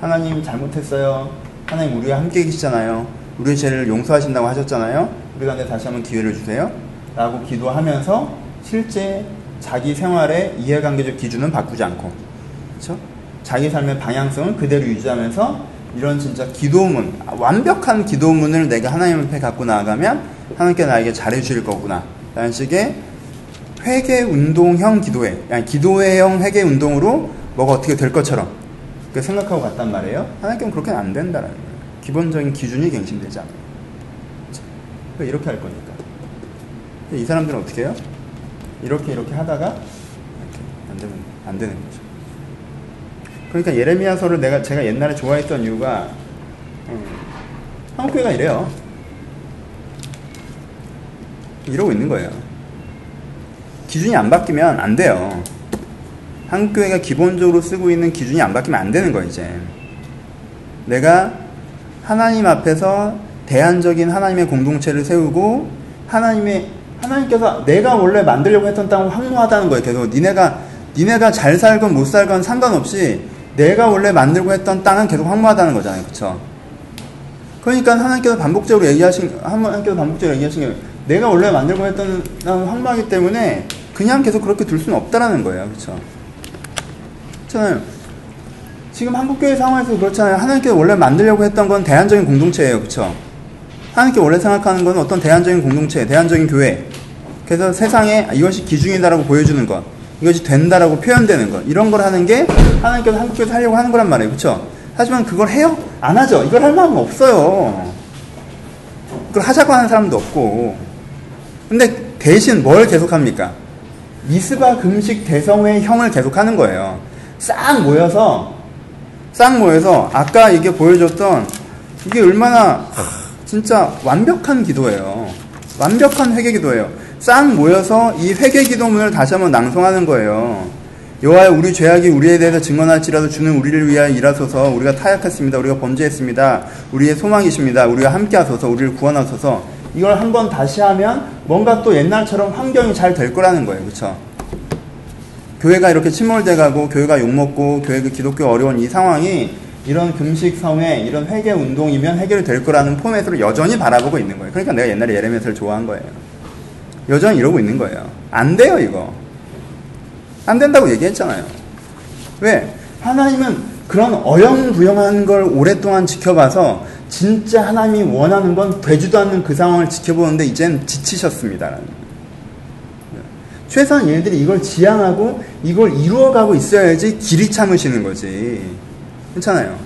하나님 잘못했어요. 하나님 우리와 함께 계시잖아요. 우리의 죄를 용서하신다고 하셨잖아요. 우리가 내 다시 한번 기회를 주세요. 라고 기도하면서 실제 자기 생활의 이해관계적 기준은 바꾸지 않고 그렇죠? 자기 삶의 방향성을 그대로 유지하면서 이런 진짜 기도문 완벽한 기도문을 내가 하나님 앞에 갖고 나아가면 하나님께 나에게 잘해 주실 거구나 라는 식의 회개 운동형 기도회 기도회형 회개 운동으로 뭐가 어떻게 될 것처럼 생각하고 갔단 말이에요 하나님께는 그렇게는 안 된다는 거예요 기본적인 기준이 갱신되지 않아요 그렇죠? 이렇게 할 거니까 이 사람들은 어떻게 해요? 이렇게 이렇게 하다가 이렇게 안 되는 안 되는 거죠. 그러니까 예레미야서를 내가 제가 옛날에 좋아했던 이유가 음, 한국 교회가 이래요. 이러고 있는 거예요. 기준이 안 바뀌면 안 돼요. 한국 교회가 기본적으로 쓰고 있는 기준이 안 바뀌면 안 되는 거예요, 이제. 내가 하나님 앞에서 대안적인 하나님의 공동체를 세우고 하나님의 하나님께서 내가 원래 만들려고 했던 땅을 황무하다는 거예요. 계속 니네가 니네가 잘 살건 못 살건 상관없이 내가 원래 만들고 했던 땅은 계속 황무하다는 거잖아요. 그렇죠? 그러니까 하나님께서 반복적으로 얘기하신 하나님께서 반복적으로 얘기하신 게 내가 원래 만들고 했던 땅은 황무하기 때문에 그냥 계속 그렇게 둘 수는 없다라는 거예요. 그렇죠? 그렇잖아요. 지금 한국교회 상황에서 그렇잖아요. 하나님께서 원래 만들려고 했던 건 대안적인 공동체예요. 그렇죠? 하나님께 원래 생각하는 건 어떤 대안적인 공동체, 대안적인 교회. 그래서 세상에 이것이 기준이다라고 보여주는 것. 이것이 된다라고 표현되는 것 이런 걸 하는 게 하나님께서 한국교회에서 하려고 하는 거란 말이에요 그렇죠? 하지만 그걸 해요? 안 하죠 이걸 할 마음은 없어요 그걸 하자고 하는 사람도 없고 근데 대신 뭘 계속합니까? 미스바 금식 대성회 형을 계속하는 거예요 싹 모여서 싹 모여서 아까 이게 보여줬던 이게 얼마나 진짜 완벽한 기도예요. 완벽한 회개 기도예요. 싹 모여서 이 회개 기도문을 다시 한번 낭송하는 거예요. 여호와여 우리 죄악이 우리에 대해서 증언할지라도 주는 우리를 위하여 일하소서 우리가 타약했습니다. 우리가 범죄했습니다. 우리의 소망이십니다. 우리가 함께하소서 우리를 구원하소서 이걸 한번 다시 하면 뭔가 또 옛날처럼 환경이 잘 될 거라는 거예요. 그렇죠? 교회가 이렇게 침몰돼 가고 교회가 욕먹고 교회 그 기독교 어려운 이 상황이 이런 금식 성회 이런 회개 운동이면 해결이 될 거라는 포맷으로 여전히 바라보고 있는 거예요. 그러니까 내가 옛날에 예레미야를 좋아한 거예요. 여전히 이러고 있는 거예요. 안 돼요, 이거. 안 된다고 얘기했잖아요. 왜? 하나님은 그런 어영부영한 걸 오랫동안 지켜봐서 진짜 하나님이 원하는 건 되지도 않는 그 상황을 지켜보는데 이젠 지치셨습니다. 최소한 얘네들이 이걸 지향하고 이걸 이루어가고 있어야지 길이 참으시는 거지. 괜찮아요.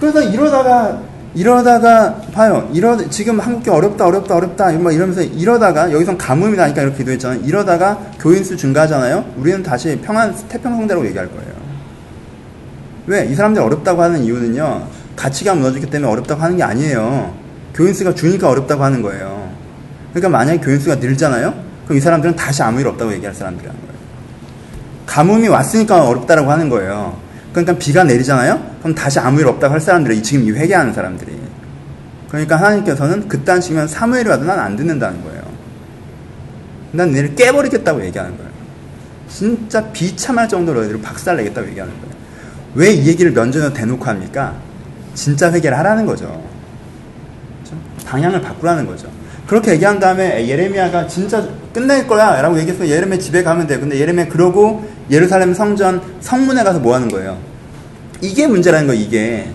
그래서 이러다가 이러다가 봐요. 이러 지금 한국계 어렵다 어렵다 어렵다 막 이러면서 이러다가 여기선 가뭄이 나니까 이렇게 기도했잖아요. 이러다가 교인 수 증가하잖아요. 우리는 다시 평안 태평성대로 얘기할 거예요. 왜? 이 사람들이 어렵다고 하는 이유는요. 가치가 무너졌기 때문에 어렵다고 하는 게 아니에요. 교인 수가 주니까 어렵다고 하는 거예요. 그러니까 만약에 교인 수가 늘잖아요. 그럼 이 사람들은 다시 아무 일 없다고 얘기할 사람들이라는 거예요. 가뭄이 왔으니까 어렵다라고 하는 거예요. 그러니까 비가 내리잖아요? 그럼 다시 아무 일 없다고 할 사람들이 지금 이 회개하는 사람들이. 그러니까 하나님께서는 그딴 식이면 사무엘이 와도 난 안 듣는다는 거예요. 난 너희를 깨버리겠다고 얘기하는 거예요. 진짜 비참할 정도로 너희들을 박살내겠다고 얘기하는 거예요. 왜 이 얘기를 면전에 대놓고 합니까? 진짜 회개를 하라는 거죠. 그렇죠? 방향을 바꾸라는 거죠. 그렇게 얘기한 다음에 예레미야가 진짜 끝낼 거야 라고 얘기해서 예레미야 집에 가면 돼요. 근데 예레미야 그러고 예루살렘 성전 성문에 가서 뭐 하는 거예요? 이게 문제라는 거예요, 이게.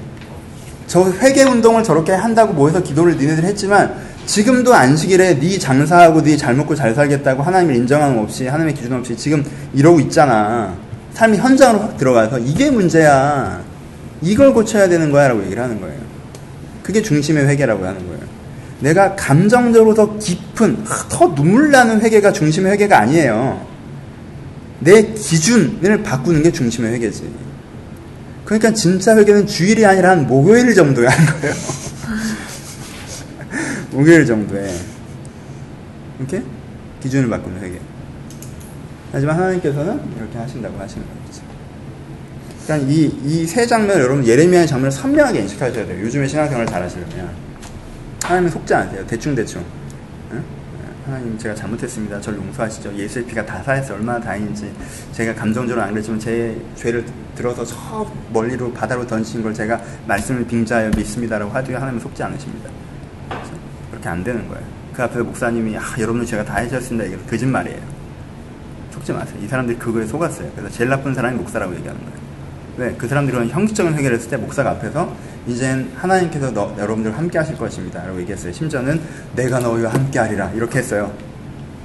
저 회개 운동을 저렇게 한다고 모여서 기도를 니네들 했지만 지금도 안식일에 네 장사하고 네 잘 먹고 잘 살겠다고 하나님을 인정함 없이 하나님의 기준 없이 지금 이러고 있잖아. 삶이 현장으로 확 들어가서 이게 문제야. 이걸 고쳐야 되는 거야 라고 얘기를 하는 거예요. 그게 중심의 회개라고 하는 거예요. 내가 감정적으로 더 깊은, 더 눈물 나는 회개가 중심의 회개가 아니에요. 내 기준을 바꾸는 게 중심의 회개지. 그러니까 진짜 회개는 주일이 아니라 한 목요일 정도에 하는 거예요. 목요일 정도에. 이렇게? 기준을 바꾸는 회개. 하지만 하나님께서는 이렇게 하신다고 하시는 거죠. 그러니까 이, 이 세 장면, 여러분, 예레미야의 장면을 선명하게 인식하셔야 돼요. 요즘에 신앙생활을 잘 하시려면. 하나님은 속지 않으세요. 대충대충. 응? 하나님 제가 잘못했습니다. 저를 용서하시죠. 예수의 피가 다 사해서 얼마나 다행인지 제가 감정적으로 안 그랬지만 제 죄를 들어서 저 멀리로 바다로 던진 걸 제가 말씀을 빙자하여 믿습니다라고 하더니 하나님은 속지 않으십니다. 그렇게 안 되는 거예요. 그 앞에서 목사님이 아, 여러분은 제가 다 해주셨습니다. 이게 거짓말이에요. 속지 마세요. 이 사람들이 그거에 속았어요. 그래서 제일 나쁜 사람이 목사라고 얘기하는 거예요. 왜? 그 사람들은 형식적인 회개를 했을 때 목사가 앞에서 이젠 하나님께서 너, 여러분들 함께 하실 것입니다. 라고 얘기했어요. 심지어는 내가 너희와 함께 하리라. 이렇게 했어요.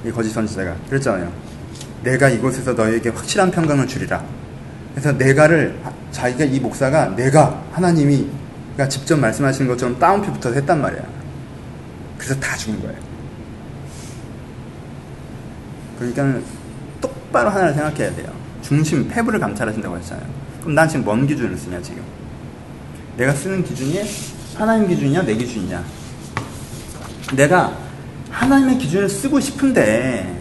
이 거짓 선지자가. 그랬잖아요. 내가 이곳에서 너희에게 확실한 평강을 주리라. 그래서 내가를, 자기가 이 목사가 내가 하나님이 가 직접 말씀하시는 것처럼 따옴표부터 했단 말이야. 그래서 다 죽은 거예요. 그러니까 똑바로 하나를 생각해야 돼요. 중심, 패부를 감찰하신다고 했잖아요. 그럼 난 지금 뭔 기준을 쓰냐, 지금? 내가 쓰는 기준이 하나님 기준이냐, 내 기준이냐? 내가 하나님의 기준을 쓰고 싶은데,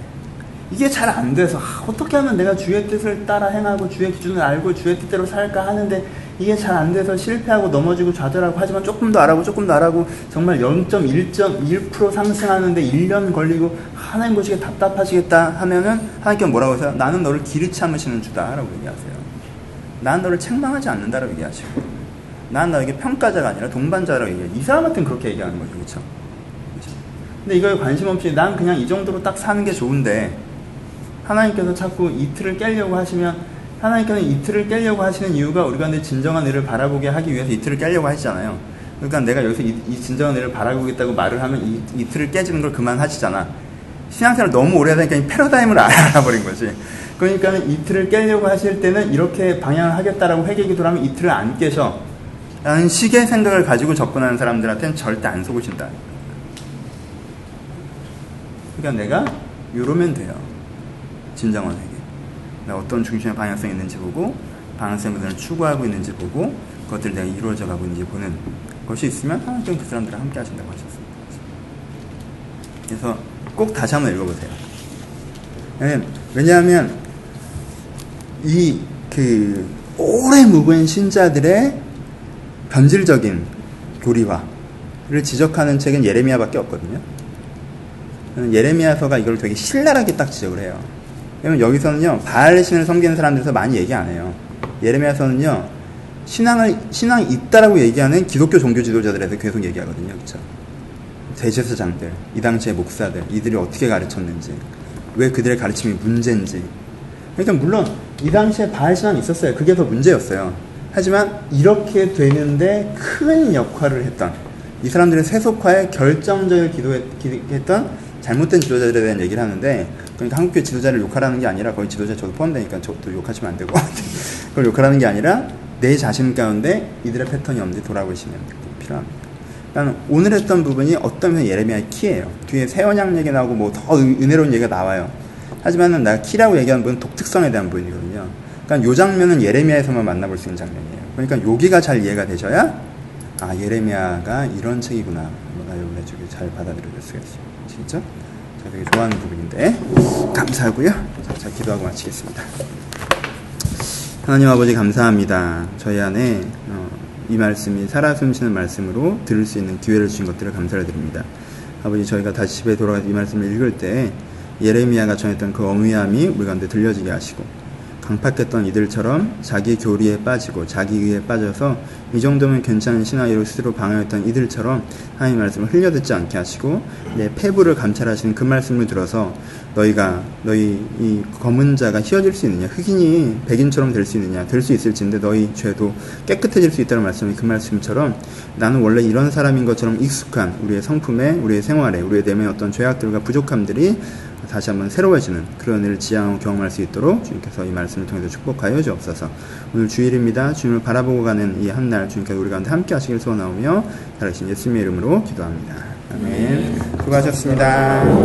이게 잘 안 돼서, 아, 어떻게 하면 내가 주의 뜻을 따라 행하고, 주의 기준을 알고, 주의 뜻대로 살까 하는데, 이게 잘 안 돼서 실패하고 넘어지고 좌절하고 하지만 조금 더 알아고 조금 더 알아고 정말 0.1.1% 상승하는데 1년 걸리고 하나님 보시기에 답답하시겠다 하면은 하나님께 뭐라고 하세요? 나는 너를 길이 참으시는 주다라고 얘기하세요. 난 너를 책망하지 않는다라고 얘기하시고 난 너에게 평가자가 아니라 동반자라고 얘기해요. 이 사람한테는 그렇게 얘기하는 거죠. 그렇죠? 근데 이거에 관심 없이 난 그냥 이 정도로 딱 사는 게 좋은데 하나님께서 자꾸 이틀을 깨려고 하시면 하나님께서는 이틀을 깨려고 하시는 이유가 우리가 내 진정한 의를 바라보게 하기 위해서 이틀을 깨려고 하시잖아요. 그러니까 내가 여기서 이, 이 진정한 의를 바라보겠다고 말을 하면 이, 이틀을 깨지는 걸 그만하시잖아. 신앙생활 너무 오래 하다 보니까 이 패러다임을 알아버린 거지. 그러니까 이틀을 깨려고 하실 때는 이렇게 방향을 하겠다라고 회개 기도를 하면 이틀을 안 깨셔. 라는 식의 생각을 가지고 접근하는 사람들한테는 절대 안 속으신다. 그러니까 내가 이러면 돼요. 회개. 내가 어떤 중심의 방향성이 있는지 보고 방향성을 추구하고 있는지 보고 그것들이 내가 이루어져 가고 있는지 보는 것이 있으면 하나님은 그 사람들과 함께 하신다고 하셨습니다. 그래서 꼭 다시 한번 읽어보세요. 왜냐면- 왜냐하면 이 그 오래 묵은 신자들의 변질적인 교리화를 지적하는 책은 예레미야밖에 없거든요. 예레미야서가 이걸 되게 신랄하게 딱 지적을 해요. 왜냐면 여기서는요 바알 신을 섬기는 사람들에서 많이 얘기 안 해요. 예레미야서는요 신앙을 신앙이 있다라고 얘기하는 기독교 종교 지도자들에서 계속 얘기하거든요, 그렇죠? 대제사장들, 이 당시의 목사들, 이들이 어떻게 가르쳤는지, 왜 그들의 가르침이 문제인지. 그러니까 물론 이 당시에 바알 신앙이 있었어요. 그게 더 문제였어요. 하지만 이렇게 되는데 큰 역할을 했던 이 사람들의 세속화에 결정적인 기도했던 잘못된 지도자들에 대한 얘기를 하는데 그러니까 한국교회 지도자를 욕하라는 게 아니라 거의 지도자 저도 포함되니까 저도 욕하시면 안 되고 그걸 욕하라는 게 아니라 내 자신 가운데 이들의 패턴이 없는지 돌아보시면 필요합니다. 그러니까 오늘 했던 부분이 어떤 면에서 예레미야의 키예요. 뒤에 새 언약 얘기 나오고 뭐 더 은혜로운 얘기가 나와요. 하지만은 내가 키라고 얘기하는 부분은 독특성에 대한 부분이거든요. 그러니까 요 장면은 예레미야에서만 만나볼 수 있는 장면이에요. 그러니까 여기가 잘 이해가 되셔야 아 예레미야가 이런 책이구나. 뭐가 여러분의 쪽에 잘 받아들여질 수가 있어요. 진짜? 제가 되게 좋아하는 부분인데 감사하고요. 자, 자 기도하고 마치겠습니다. 하나님 아버지 감사합니다. 저희 안에 어, 이 말씀이 살아 숨쉬는 말씀으로 들을 수 있는 기회를 주신 것들을 감사를 드립니다. 아버지 저희가 다시 집에 돌아가서 이 말씀을 읽을 때 예레미야가 전했던 그 어미함이 우리 가운데 들려지게 하시고 강팍했던 이들처럼 자기 교리에 빠지고 자기 의에 빠져서 이 정도면 괜찮은 신앙으로 스스로 방어했던 이들처럼 하나님 말씀을 흘려듣지 않게 하시고 내 패부를 감찰하시는 그 말씀을 들어서 너희가 너희 이 검은 자가 휘어질 수 있느냐 흑인이 백인처럼 될 수 있느냐 될 수 있을진데 너희 죄도 깨끗해질 수 있다는 말씀이 그 말씀처럼 나는 원래 이런 사람인 것처럼 익숙한 우리의 성품에 우리의 생활에 우리의 내면의 어떤 죄악들과 부족함들이 다시 한번 새로워지는 그런 일을 지향하고 경험할 수 있도록 주님께서 이 말씀을 통해서 축복하여 주옵소서. 오늘 주일입니다. 주님을 바라보고 가는 이 한 날 주님께서 우리 가운데 함께 하시길 소원하오며 살아계신 예수님의 이름으로 기도합니다. 아멘. 수고하셨습니다.